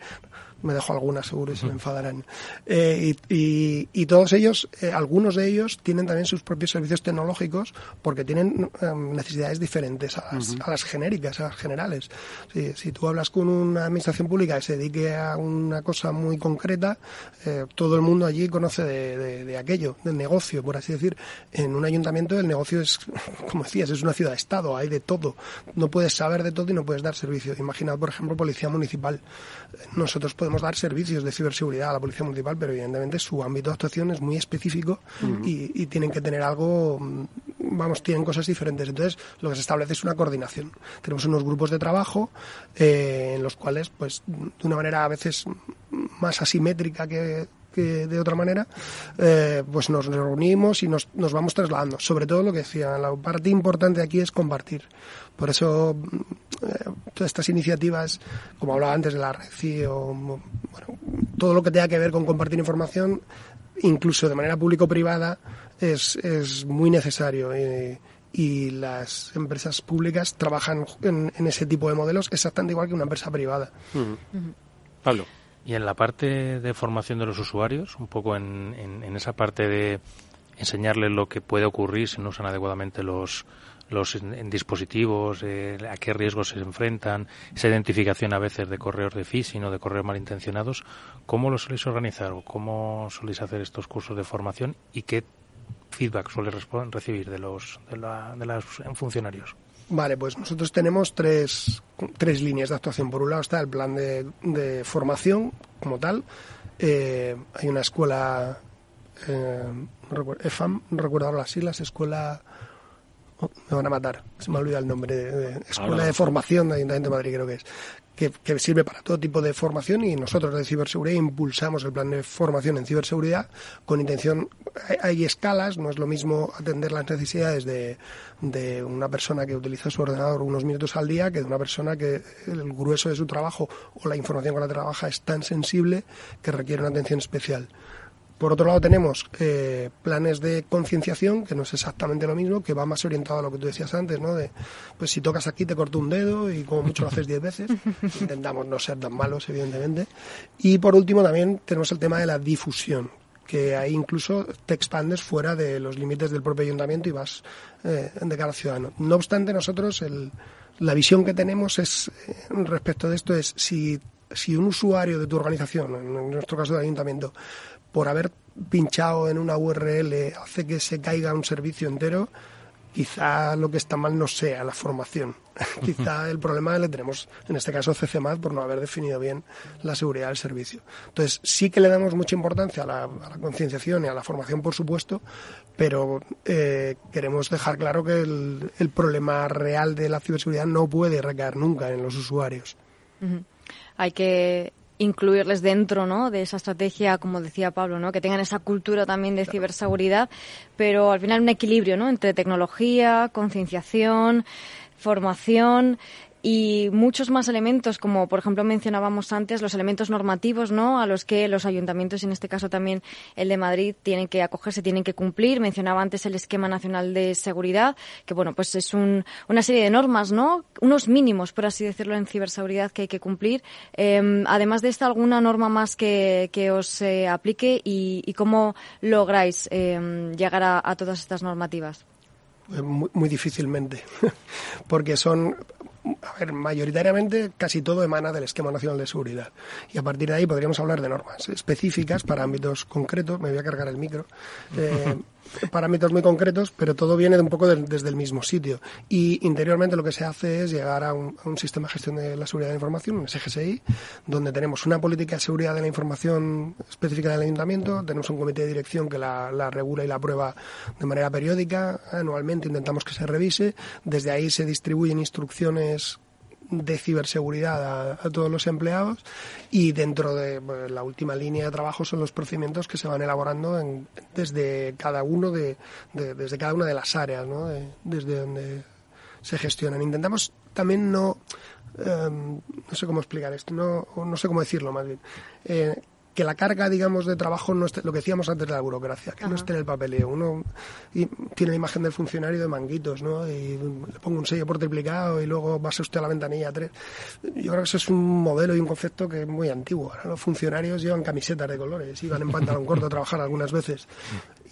me dejo algunas seguro y se me enfadarán. Eh, y, y, todos ellos, eh, algunos de ellos, tienen también sus propios servicios tecnológicos porque tienen em, necesidades diferentes a las, a las, genéricas, a las generales. Si, si, tú hablas con una administración pública que se dedique a una cosa muy concreta, eh, todo el mundo allí conoce de, de, de, aquello, del negocio, por así decir. En un ayuntamiento el negocio es, como decías, es una ciudad-estado, hay de todo. No puedes saber de todo y no puedes dar servicio. Imagina, por ejemplo, policía municipal. Nosotros podemos podemos dar servicios de ciberseguridad a la Policía Municipal, pero evidentemente su ámbito de actuación es muy específico y, tienen que tener algo, mm, vamos, tienen cosas diferentes. Entonces, lo que se establece es una coordinación. Tenemos unos grupos de trabajo eh, en los cuales, pues, de una manera a veces más asimétrica que, de otra manera, eh, pues nos reunimos y nos, nos vamos trasladando. Sobre todo lo que decía, la parte importante aquí es compartir. Por eso eh, todas estas iniciativas, como hablaba antes de la red o bueno, todo lo que tenga que ver con compartir información, incluso de manera público-privada, es, es muy necesario. y las empresas públicas trabajan en, ese tipo de modelos exactamente igual que una empresa privada. Pablo. Y en la parte de formación de los usuarios, un poco en, en esa parte de enseñarles lo que puede ocurrir si no usan adecuadamente los, los en, dispositivos, eh, a qué riesgos se enfrentan, esa identificación a veces de correos de phishing o de correos malintencionados, ¿cómo lo soléis organizar o cómo soléis hacer estos cursos de formación y qué feedback suele recibir de los, de, la, de los funcionarios? Vale, pues nosotros tenemos tres, tres líneas de actuación. Por un lado está el plan de, de formación como tal. Eh, hay una escuela, eh, recuerdo, EFAM, no recuerdo las siglas, Escuela me van a matar, se me ha olvidado el nombre, de, Escuela de Formación de Ayuntamiento de Madrid creo que es, que, sirve para todo tipo de formación y nosotros de ciberseguridad impulsamos el plan de formación en ciberseguridad con intención, hay, escalas, no es lo mismo atender las necesidades de, de, una persona que utiliza su ordenador unos minutos al día que de una persona que el grueso de su trabajo o la información con la que trabaja es tan sensible que requiere una atención especial. Por otro lado tenemos eh, planes de concienciación, que no es exactamente lo mismo, que va más orientado a lo que tú decías antes, ¿no? De, pues si tocas aquí te corto un dedo y como mucho lo haces diez veces. Intentamos no ser tan malos, evidentemente. Y por último también tenemos el tema de la difusión, que ahí incluso te expandes fuera de los límites del propio ayuntamiento y vas eh, de cara al ciudadano. No obstante, nosotros la visión que tenemos es eh, respecto de esto es si si un usuario de tu organización, en nuestro caso del ayuntamiento, por haber pinchado en una URL hace que se caiga un servicio entero, quizá lo que está mal no sea la formación. quizá el problema le tenemos, en este caso, CCMAD por no haber definido bien la seguridad del servicio. Entonces, sí que le damos mucha importancia a la, concienciación y a la formación, por supuesto, pero eh, queremos dejar claro que el, problema real de la ciberseguridad no puede recaer nunca en los usuarios. Hay que incluirles dentro ¿no? de esa estrategia, como decía Pablo, ¿no? que tengan esa cultura también de ciberseguridad, pero al final un equilibrio ¿no? entre tecnología, concienciación, formación y muchos más elementos, como por ejemplo mencionábamos antes, los elementos normativos, ¿no? A los que los ayuntamientos, en este caso también el de Madrid, tienen que acogerse, tienen que cumplir. Mencionaba antes el Esquema Nacional de Seguridad, que bueno, pues es un, una serie de normas, ¿no? Unos mínimos, por así decirlo, en ciberseguridad que hay que cumplir. Em, además de esta, ¿alguna norma más que, que os eh, aplique y, cómo lográis em, llegar a, todas estas normativas? Muy, muy, difícilmente, porque son a ver, mayoritariamente casi todo emana del esquema nacional de seguridad. Y a partir de ahí podríamos hablar de normas específicas para ámbitos concretos. Me voy a cargar el micro. Eh, parámetros muy concretos, pero todo viene de un poco desde el mismo sitio. Y interiormente lo que se hace es llegar a un, sistema de gestión de la seguridad de la información, un SGSI, donde tenemos una política de seguridad de la información específica del ayuntamiento, tenemos un comité de dirección que la, la regula y la aprueba de manera periódica, anualmente intentamos que se revise, desde ahí se distribuyen instrucciones de ciberseguridad a, todos los empleados y dentro de la última línea de trabajo son los procedimientos que se van elaborando desde cada uno de, desde cada una de las áreas ¿no? desde donde se gestionan intentamos también no em, no sé cómo explicar esto no no sé cómo decirlo más bien eh, que la carga, digamos, de trabajo no esté, lo que decíamos antes de la burocracia, que no esté en el papeleo. Uno tiene la imagen del funcionario de manguitos, ¿no? Y le pongo un sello por triplicado y luego va usted a la ventanilla 3. Yo creo que eso es un modelo y un concepto que es muy antiguo. Ahora los funcionarios llevan camisetas de colores y van en pantalón corto a trabajar algunas veces.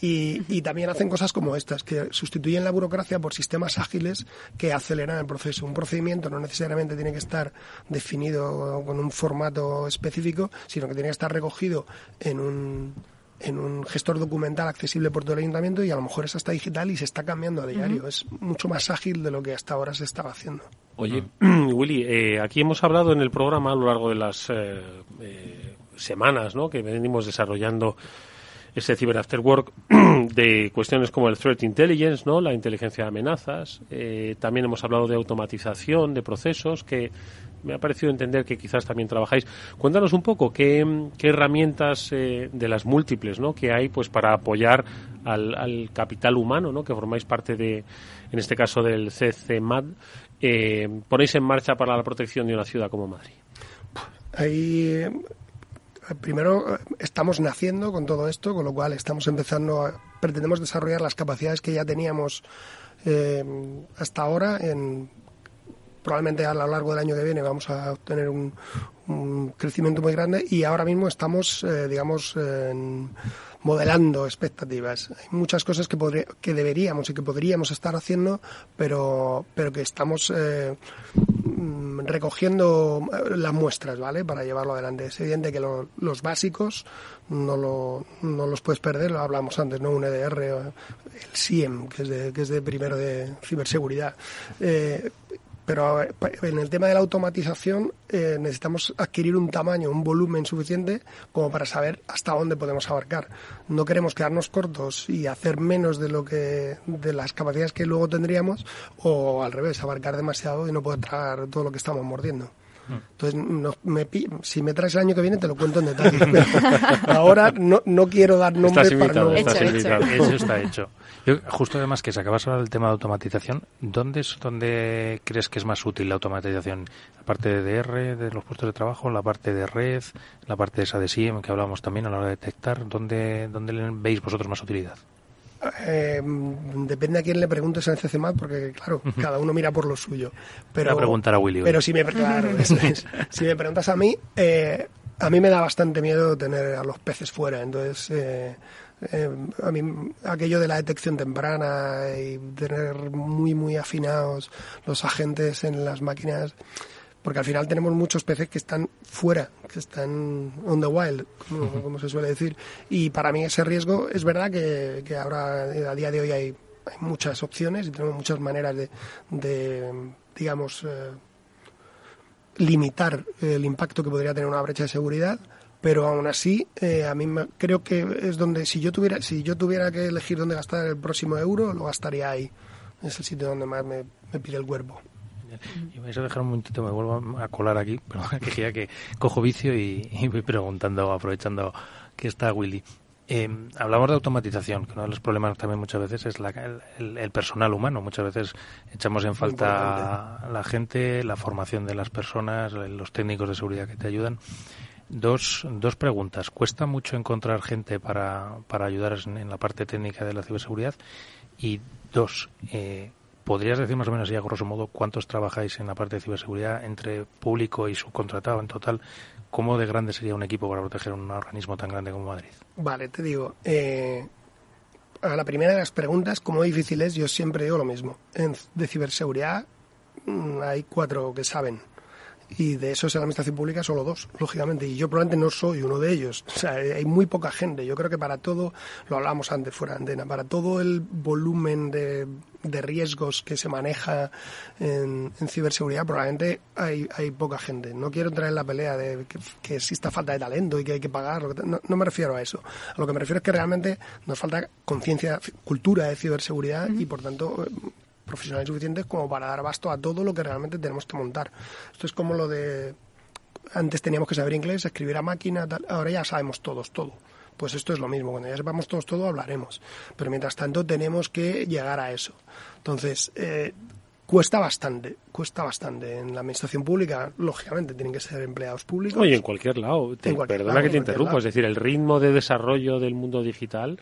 Y, también hacen cosas como estas, que sustituyen la burocracia por sistemas ágiles que aceleran el proceso. Un procedimiento no necesariamente tiene que estar definido con un formato específico, sino que tiene que estar recogido en un, en un gestor documental accesible por todo el ayuntamiento y a lo mejor es hasta digital y se está cambiando a diario. Es mucho más ágil de lo que hasta ahora se estaba haciendo. Oye, Willy, eh, aquí hemos hablado en el programa a lo largo de las eh, eh, semanas ¿no? que venimos desarrollando ese Cyber After Work de cuestiones como el Threat Intelligence, ¿no? la inteligencia de amenazas. Eh, también hemos hablado de automatización de procesos que me ha parecido entender que quizás también trabajáis. Cuéntanos un poco qué, herramientas eh, de las múltiples ¿no? que hay pues para apoyar al, capital humano, ¿no? que formáis parte de, en este caso del CCMAD, eh, ponéis en marcha para la protección de una ciudad como Madrid. Ahí primero estamos naciendo con todo esto, con lo cual estamos empezando, a, pretendemos desarrollar las capacidades que ya teníamos eh, hasta ahora en probablemente a lo largo del año que viene vamos a obtener un, crecimiento muy grande y ahora mismo estamos, eh, digamos, modelando expectativas. Hay muchas cosas que, que deberíamos y que podríamos estar haciendo, pero, pero que estamos eh, mm, recogiendo eh, las muestras, ¿vale? Para llevarlo adelante. Es evidente que los básicos no, lo, no los puedes perder, lo hablamos antes, ¿no? Un EDR, el SIEM, que es de, que es de primero de ciberseguridad. Eh, pero en el tema de la automatización eh, necesitamos adquirir un tamaño, un volumen suficiente como para saber hasta dónde podemos abarcar. No queremos quedarnos cortos y hacer menos de lo que de las capacidades que luego tendríamos o al revés, abarcar demasiado y no poder tragar todo lo que estamos mordiendo. Entonces, me, si me traes el año que viene, te lo cuento en detalle. ahora no, no quiero dar nombres para no... Eso está hecho. justo además que se acabas ahora del tema de automatización, ¿dónde es donde crees que es más útil la automatización? ¿La parte de DR, de los puestos de trabajo, la parte de red, la parte de esa de SIEM que hablábamos también a la hora de detectar? ¿Dónde, dónde veis vosotros más utilidad? Eh, depende a quién le preguntes en CCMAT, porque claro, cada uno mira por lo suyo. Pero, Voy a preguntar a Willy. Pero si me, si me preguntas a mí, eh, a mí me da bastante miedo tener a los peces fuera. Entonces, eh, a mí aquello de la detección temprana y tener muy, muy afinados los agentes en las máquinas porque al final tenemos muchos peces que están fuera, que están on the wild, como, se suele decir. Y para mí ese riesgo es verdad que, ahora, a día de hoy, hay, muchas opciones y tenemos muchas maneras de, digamos, eh, limitar el impacto que podría tener una brecha de seguridad pero aún así eh, a mí creo que es donde si yo tuviera si yo tuviera que elegir dónde gastar el próximo euro lo gastaría ahí. Es el sitio donde más me, me pide el cuerpo y vais a dejar un momentito, me vuelvo a colar aquí, pero que ya que cojo vicio y, voy preguntando, aprovechando que está Willy. Eh, hablamos de automatización, que uno de los problemas también muchas veces es la, el, personal humano. Muchas veces echamos en falta la gente, la formación de las personas, los técnicos de seguridad que te ayudan. Dos, dos preguntas. ¿Cuesta mucho encontrar gente para, para ayudar en, la parte técnica de la ciberseguridad? Y dos, eh, ¿Podrías decir más o menos ya, grosso modo, cuántos trabajáis en la parte de ciberseguridad entre público y subcontratado en total? ¿Cómo de grande sería un equipo para proteger un organismo tan grande como Madrid? Vale, te digo. Eh, a la primera de las preguntas, ¿cómo difícil es? Yo siempre digo lo mismo. En, de ciberseguridad mm, hay cuatro que saben y de esos en la administración pública solo dos, lógicamente, y yo probablemente no soy uno de ellos. O sea, hay muy poca gente. Yo creo que para todo, lo hablábamos antes fuera de antena, para todo el volumen de, de riesgos que se maneja en, ciberseguridad, probablemente hay, hay poca gente. No quiero entrar en la pelea de que, exista falta de talento y que hay que pagar. No, no, me refiero a eso. A lo que me refiero es que realmente nos falta conciencia, cultura de ciberseguridad y, por tanto, profesionales suficientes como para dar abasto a todo lo que realmente tenemos que montar. Esto es como lo de antes teníamos que saber inglés, escribir a máquina, ahora ya sabemos todos todo. Pues esto es lo mismo, cuando ya sepamos todos todo hablaremos, pero mientras tanto tenemos que llegar a eso. Entonces, eh, cuesta bastante, cuesta bastante. En la administración pública, lógicamente, tienen que ser empleados públicos. Oye, en cualquier lado. perdona que te interrumpa, es decir, el ritmo de desarrollo del mundo digital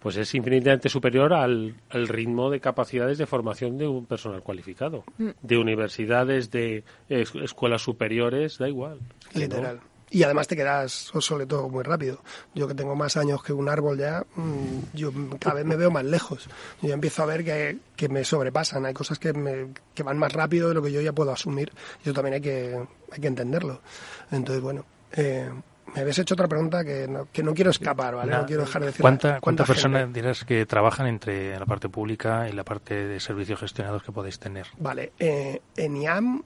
pues es infinitamente superior al, ritmo de capacidades de formación de un personal cualificado. Mm. De universidades, de escuelas superiores, da igual. Literal. Y además te quedas obsoleto muy rápido. Yo que tengo más años que un árbol ya, mm, yo cada vez me veo más lejos. Yo empiezo a ver que, que me sobrepasan. Hay cosas que, me, que van más rápido de lo que yo ya puedo asumir. Y eso también hay que, hay que entenderlo. Entonces, bueno, eh, me habéis hecho otra pregunta que no, que no quiero escapar, ¿vale? No, quiero dejar de decir. ¿Cuántas cuánta personas dirás que trabajan entre la parte pública y la parte de servicios gestionados que podéis tener? Vale, eh, en IAM,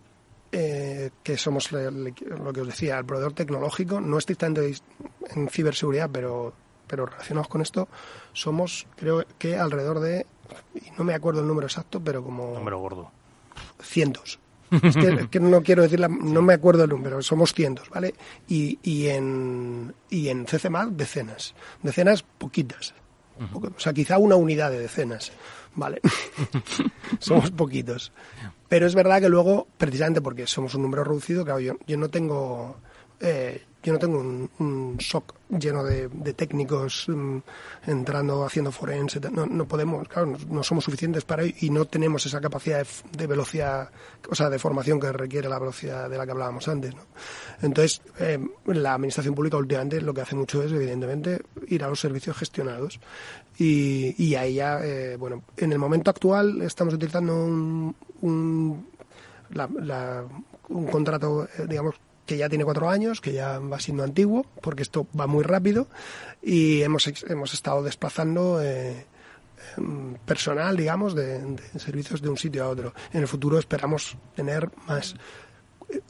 eh, que somos lo que os decía, el proveedor tecnológico, no estrictamente en ciberseguridad, pero, pero relacionados con esto, somos creo que alrededor de, no me acuerdo el número exacto, pero como... Número gordo. Cientos. Es que, no quiero decir, no me acuerdo el número, somos cientos, ¿vale? Y, y en, y en CCMAD decenas, decenas poquitas. O sea, quizá una unidad de decenas, ¿vale? somos poquitos. Pero es verdad que luego, precisamente porque somos un número reducido, claro, yo, yo no tengo... Eh, yo no tengo un, un SOC lleno de, técnicos mm, entrando, haciendo forense. No, no podemos, claro, no, somos suficientes para ello y no tenemos esa capacidad de, velocidad, o sea, de formación que requiere la velocidad de la que hablábamos antes. ¿no? Entonces, eh, la administración pública últimamente lo que hace mucho es, evidentemente, ir a los servicios gestionados. Y, y ahí ya, eh, bueno, en el momento actual estamos utilizando un, un, un contrato, eh, digamos, que ya tiene cuatro años, que ya va siendo antiguo, porque esto va muy rápido y hemos, hemos estado desplazando eh, em, personal, digamos, de, servicios de un sitio a otro. En el futuro esperamos tener más.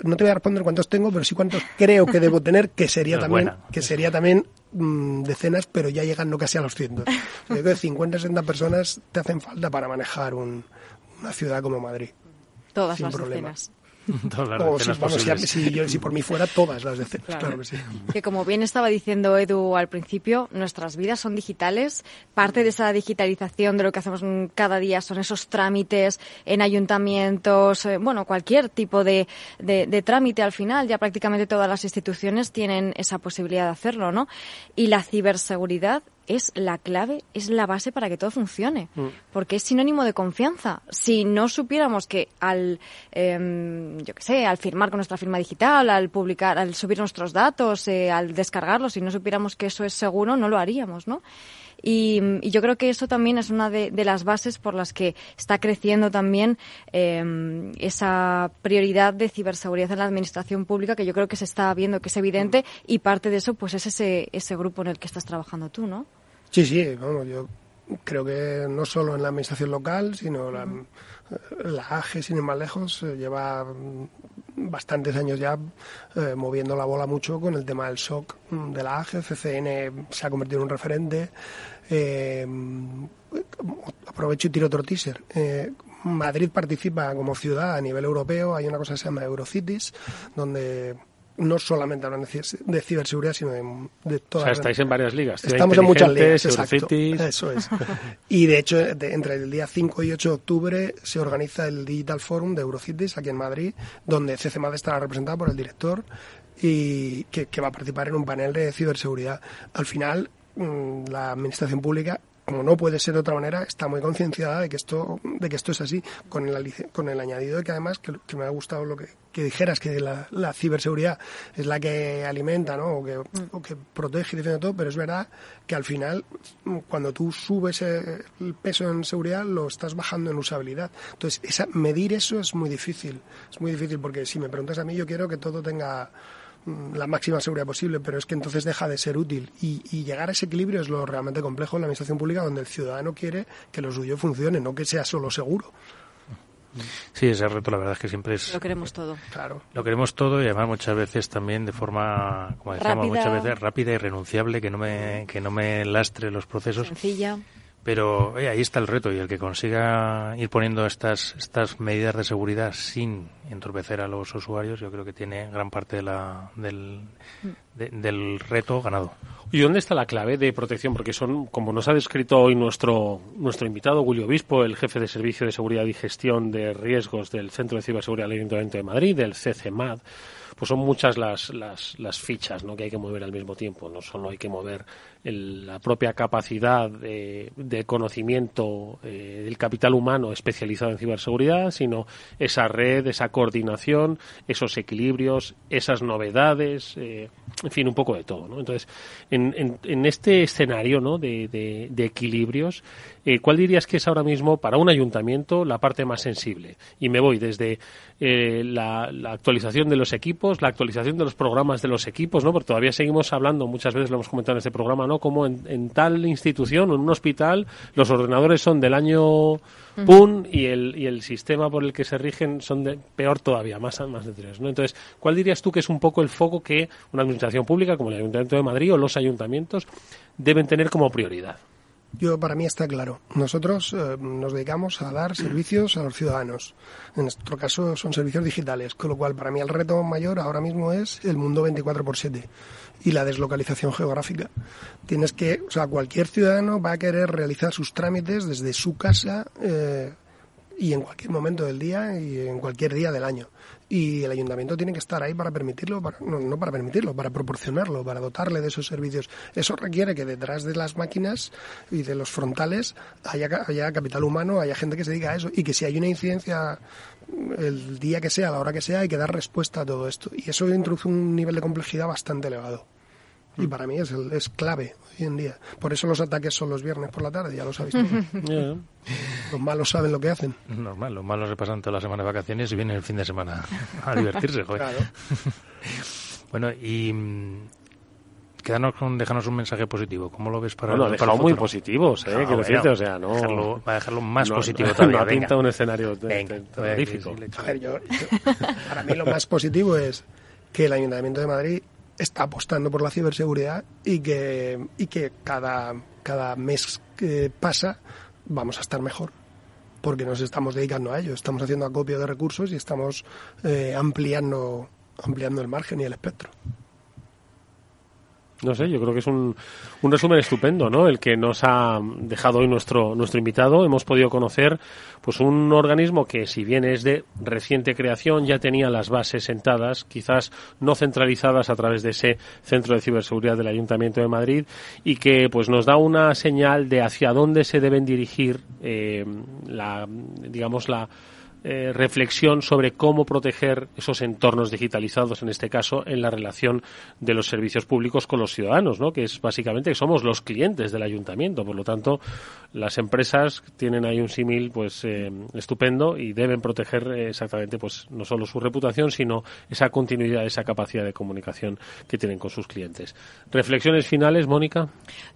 No te voy a responder cuántos tengo, pero sí cuántos creo que debo tener, que sería también, que sería también mm, decenas, pero ya llegando casi a los cientos. Yo creo que 50, 60 personas te hacen falta para manejar una ciudad como Madrid. Todas las decenas. si, por mí fuera, todas las de claro. que sí. Que como bien estaba diciendo Edu al principio, nuestras vidas son digitales. Parte de esa digitalización de lo que hacemos cada día son esos trámites en ayuntamientos, eh, bueno, cualquier tipo de, de, trámite al final. Ya prácticamente todas las instituciones tienen esa posibilidad de hacerlo, ¿no? Y la ciberseguridad es la clave, es la base para que todo funcione, mm. porque es sinónimo de confianza. Si no supiéramos que al, eh, yo qué sé, al firmar con nuestra firma digital, al publicar, al subir nuestros datos, eh, al descargarlos, si no supiéramos que eso es seguro, no lo haríamos, ¿no? Y, yo creo que eso también es una de, las bases por las que está creciendo también em, esa prioridad de ciberseguridad en la administración pública, que yo creo que se está viendo que es evidente y parte de eso pues es ese, ese grupo en el que estás trabajando tú, ¿no? Sí, sí, vamos, yo creo que no solo en la administración local, sino la, la AGE, sin ir más lejos, eh, lleva bastantes años ya eh, moviendo la bola mucho con el tema del SOC de la AGE. CCN se ha convertido en un referente. Eh, aprovecho y tiro otro teaser. Eh, Madrid participa como ciudad a nivel europeo. Hay una cosa que se llama Eurocities, donde no solamente hablan de, ciberseguridad, sino de, de todas. O sea, estáis en varias ligas. Estamos en muchas ligas, exacto. Eso es. y de hecho, entre el día 5 y 8 de octubre se organiza el Digital Forum de Eurocities aquí en Madrid, donde CCMAD estará representado por el director y que, que va a participar en un panel de ciberseguridad. Al final, la administración pública como no puede ser de otra manera, está muy concienciada de que esto, de que esto es así, con el, con el añadido de que además, que, me ha gustado lo que, dijeras, que la, ciberseguridad es la que alimenta, ¿no? O que, o que protege y defiende todo, pero es verdad que al final, cuando tú subes el peso en seguridad, lo estás bajando en usabilidad. Entonces, esa, medir eso es muy difícil. Es muy difícil porque si me preguntas a mí, yo quiero que todo tenga Mm, la máxima seguridad posible, pero es que entonces deja de ser útil. Y, llegar a ese equilibrio es lo realmente complejo en la administración pública, donde el ciudadano quiere que lo suyo funcione, no que sea solo seguro. Sí, ese reto la verdad es que siempre es... Lo queremos todo. Claro. Lo queremos todo y además muchas veces también de forma, como decíamos, muchas veces rápida y renunciable, que no me, que no me lastre los procesos. Sencilla. Pero ahí está el reto y el que consiga ir poniendo estas, estas medidas de seguridad sin entorpecer a los usuarios, yo creo que tiene gran parte de la, del, del reto ganado. ¿Y dónde está la clave de protección? Porque son, como nos ha descrito hoy nuestro, nuestro invitado, Julio Obispo, el jefe de Servicio de Seguridad y Gestión de Riesgos del Centro de Ciberseguridad del Ayuntamiento de Madrid, del CCMAD, pues son muchas las, las, las fichas ¿no? que hay que mover al mismo tiempo. No solo hay que mover la propia capacidad de, conocimiento eh, del capital humano especializado en ciberseguridad, sino esa red, esa coordinación, esos equilibrios, esas novedades, eh, en fin, un poco de todo. ¿no? Entonces, en, en, este escenario ¿no? de, de, equilibrios, eh, ¿cuál dirías que es ahora mismo para un ayuntamiento la parte más sensible? Y me voy desde la, la, actualización de los equipos, la actualización de los programas de los equipos, ¿no? porque todavía seguimos hablando, muchas veces lo hemos comentado en este programa, como en, tal institución o en un hospital los ordenadores son del año PUN y el, y el sistema por el que se rigen son de peor todavía, más, más de tres. ¿no? Entonces, ¿cuál dirías tú que es un poco el foco que una administración pública como el Ayuntamiento de Madrid o los ayuntamientos deben tener como prioridad? Yo, para mí está claro. Nosotros eh, nos dedicamos a dar servicios a los ciudadanos. En nuestro caso son servicios digitales, con lo cual para mí el reto mayor ahora mismo es el mundo 24 por 7 y la deslocalización geográfica. Tienes que, o sea, cualquier ciudadano va a querer realizar sus trámites desde su casa. Eh, y en cualquier momento del día y en cualquier día del año. Y el ayuntamiento tiene que estar ahí para permitirlo, no, para permitirlo, para proporcionarlo, para dotarle de esos servicios. Eso requiere que detrás de las máquinas y de los frontales haya, haya capital humano, haya gente que se dedica a eso y que si hay una incidencia el día que sea, la hora que sea, hay que dar respuesta a todo esto. Y eso introduce un nivel de complejidad bastante elevado. Y para mí es, es clave hoy en día. Por eso los ataques son los viernes por la tarde, ya lo sabéis. Los malos saben lo que hacen. Normal, los malos se pasan toda la semana de vacaciones y vienen el fin de semana a divertirse, joder. Claro. bueno, y mm, quédanos con dejarnos un mensaje positivo. ¿Cómo lo ves para, bueno, para muy positivos, ¿eh? Quiero decirte, o sea, no... Dejarlo, va a dejarlo más positivo todavía. No pinta un escenario terrorífico. A ver, yo, para mí lo más positivo es que el Ayuntamiento de Madrid está apostando por la ciberseguridad y que, y que cada, cada mes que pasa vamos a estar mejor porque nos estamos dedicando a ello, estamos haciendo acopio de recursos y estamos eh, ampliando, ampliando el margen y el espectro. No sé, yo creo que es un, un resumen estupendo, ¿no? El que nos ha dejado hoy nuestro, nuestro invitado. Hemos podido conocer, pues, un organismo que, si bien es de reciente creación, ya tenía las bases sentadas, quizás no centralizadas a través de ese Centro de Ciberseguridad del Ayuntamiento de Madrid, y que, pues, nos da una señal de hacia dónde se deben dirigir, eh, la, digamos, la, eh, reflexión sobre cómo proteger esos entornos digitalizados, en este caso, en la relación de los servicios públicos con los ciudadanos, ¿no? que es básicamente que somos los clientes del ayuntamiento. Por lo tanto, las empresas tienen ahí un símil pues eh, estupendo y deben proteger eh, exactamente pues no solo su reputación, sino esa continuidad, esa capacidad de comunicación que tienen con sus clientes. Reflexiones finales, Mónica.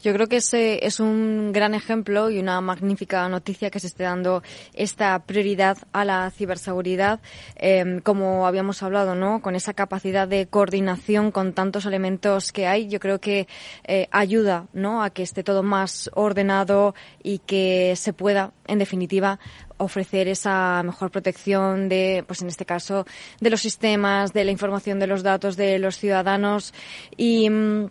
Yo creo que ese es un gran ejemplo y una magnífica noticia que se esté dando esta prioridad a la ciberseguridad, em, como habíamos hablado, ¿no? Con esa capacidad de coordinación con tantos elementos que hay, yo creo que eh, ayuda, ¿no? A que esté todo más ordenado y que se pueda, en definitiva, ofrecer esa mejor protección de, pues en este caso, de los sistemas, de la información de los datos de los ciudadanos y mm,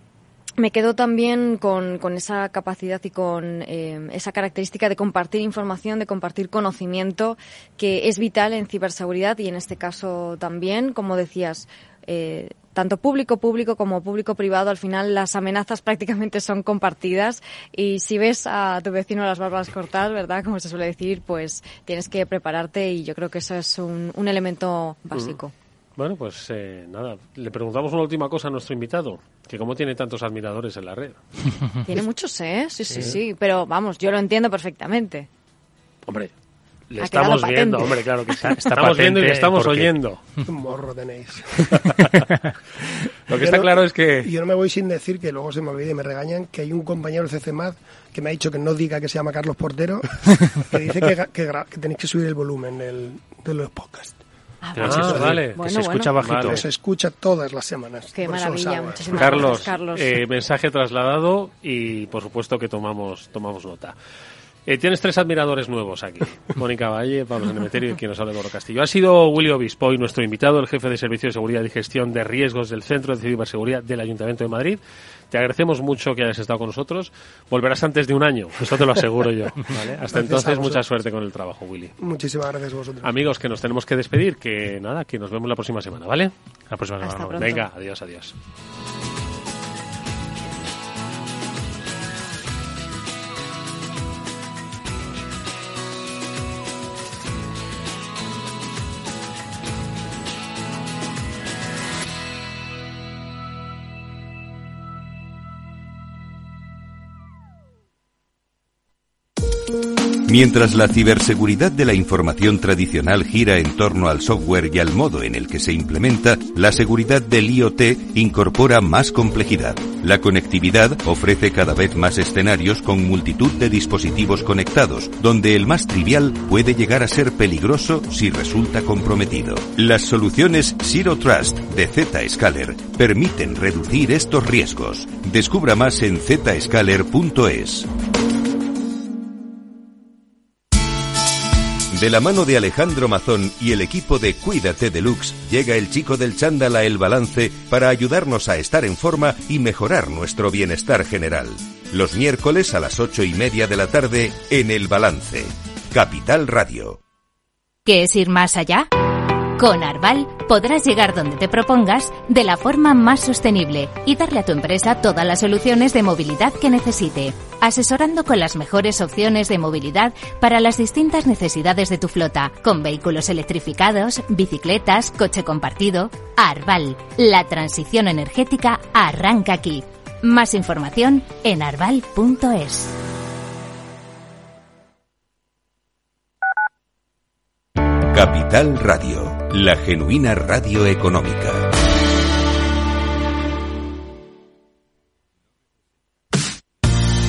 me quedo también con, con, esa capacidad y con eh, esa característica de compartir información, de compartir conocimiento, que es vital en ciberseguridad y en este caso también, como decías, eh, tanto público público como público privado, al final las amenazas prácticamente son compartidas y si ves a tu vecino las barbas cortadas, ¿verdad? Como se suele decir, pues tienes que prepararte y yo creo que eso es un, un elemento básico. Bueno, pues eh, nada, le preguntamos una última cosa a nuestro invitado, que cómo tiene tantos admiradores en la red. Tiene muchos, ¿eh? Sí, sí, sí, pero vamos, yo lo entiendo perfectamente. Hombre, le estamos viendo, hombre, claro que sí. estamos viendo y le estamos oyendo. Un morro tenéis. lo que está claro es que... Yo no me voy sin decir, que luego se me olvide y me regañan, que hay un compañero del CCMAD que me ha dicho que no diga que se llama Carlos Portero, que dice que, que, tenéis que subir el volumen de los podcasts. Ah, vale. que se escucha bajito. Se escucha todas las semanas. Qué maravilla, muchísimas Carlos, gracias, Carlos. Eh, mensaje trasladado y por supuesto que tomamos, tomamos nota. Eh, tienes tres admiradores nuevos aquí. Mónica Valle, Pablo Sanemeterio y quien nos habla de Moro Castillo. Ha sido Willy Obispo y nuestro invitado, el jefe de Servicio de Seguridad y Gestión de Riesgos del Centro de Ciberseguridad del Ayuntamiento de Madrid. Te agradecemos mucho que hayas estado con nosotros. Volverás antes de un año, eso te lo aseguro yo. Hasta entonces, mucha suerte con el trabajo, Willy. Muchísimas gracias a vosotros. Amigos, que nos tenemos que despedir, que nada, que nos vemos la próxima semana, ¿vale? La próxima semana. Venga, adiós, adiós. Mientras la ciberseguridad de la información tradicional gira en torno al software y al modo en el que se implementa, la seguridad del IoT incorpora más complejidad. La conectividad ofrece cada vez más escenarios con multitud de dispositivos conectados, donde el más trivial puede llegar a ser peligroso si resulta comprometido. Las soluciones Zero Trust de Zscaler permiten reducir estos riesgos. Descubra más en zscaler.es. De la mano de Alejandro Mazón y el equipo de Cuídate Deluxe, llega el chico del chándal a El Balance para ayudarnos a estar en forma y mejorar nuestro bienestar general. Los miércoles a las ocho y media de la tarde en El Balance. Capital Radio. ¿Qué es ir más allá? Con Arval podrás llegar donde te propongas de la forma más sostenible y darle a tu empresa todas las soluciones de movilidad que necesite, asesorando con las mejores opciones de movilidad para las distintas necesidades de tu flota, con vehículos electrificados, bicicletas, coche compartido. Arval, la transición energética arranca aquí. Más información en arval.es. Capital Radio, la genuina radio económica.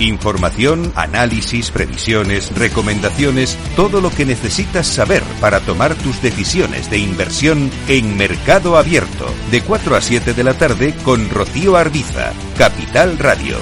Información, análisis, previsiones, recomendaciones, todo lo que necesitas saber para tomar tus decisiones de inversión en Mercado Abierto, de 4 a 7 de la tarde con Rocío Arbiza, Capital Radio.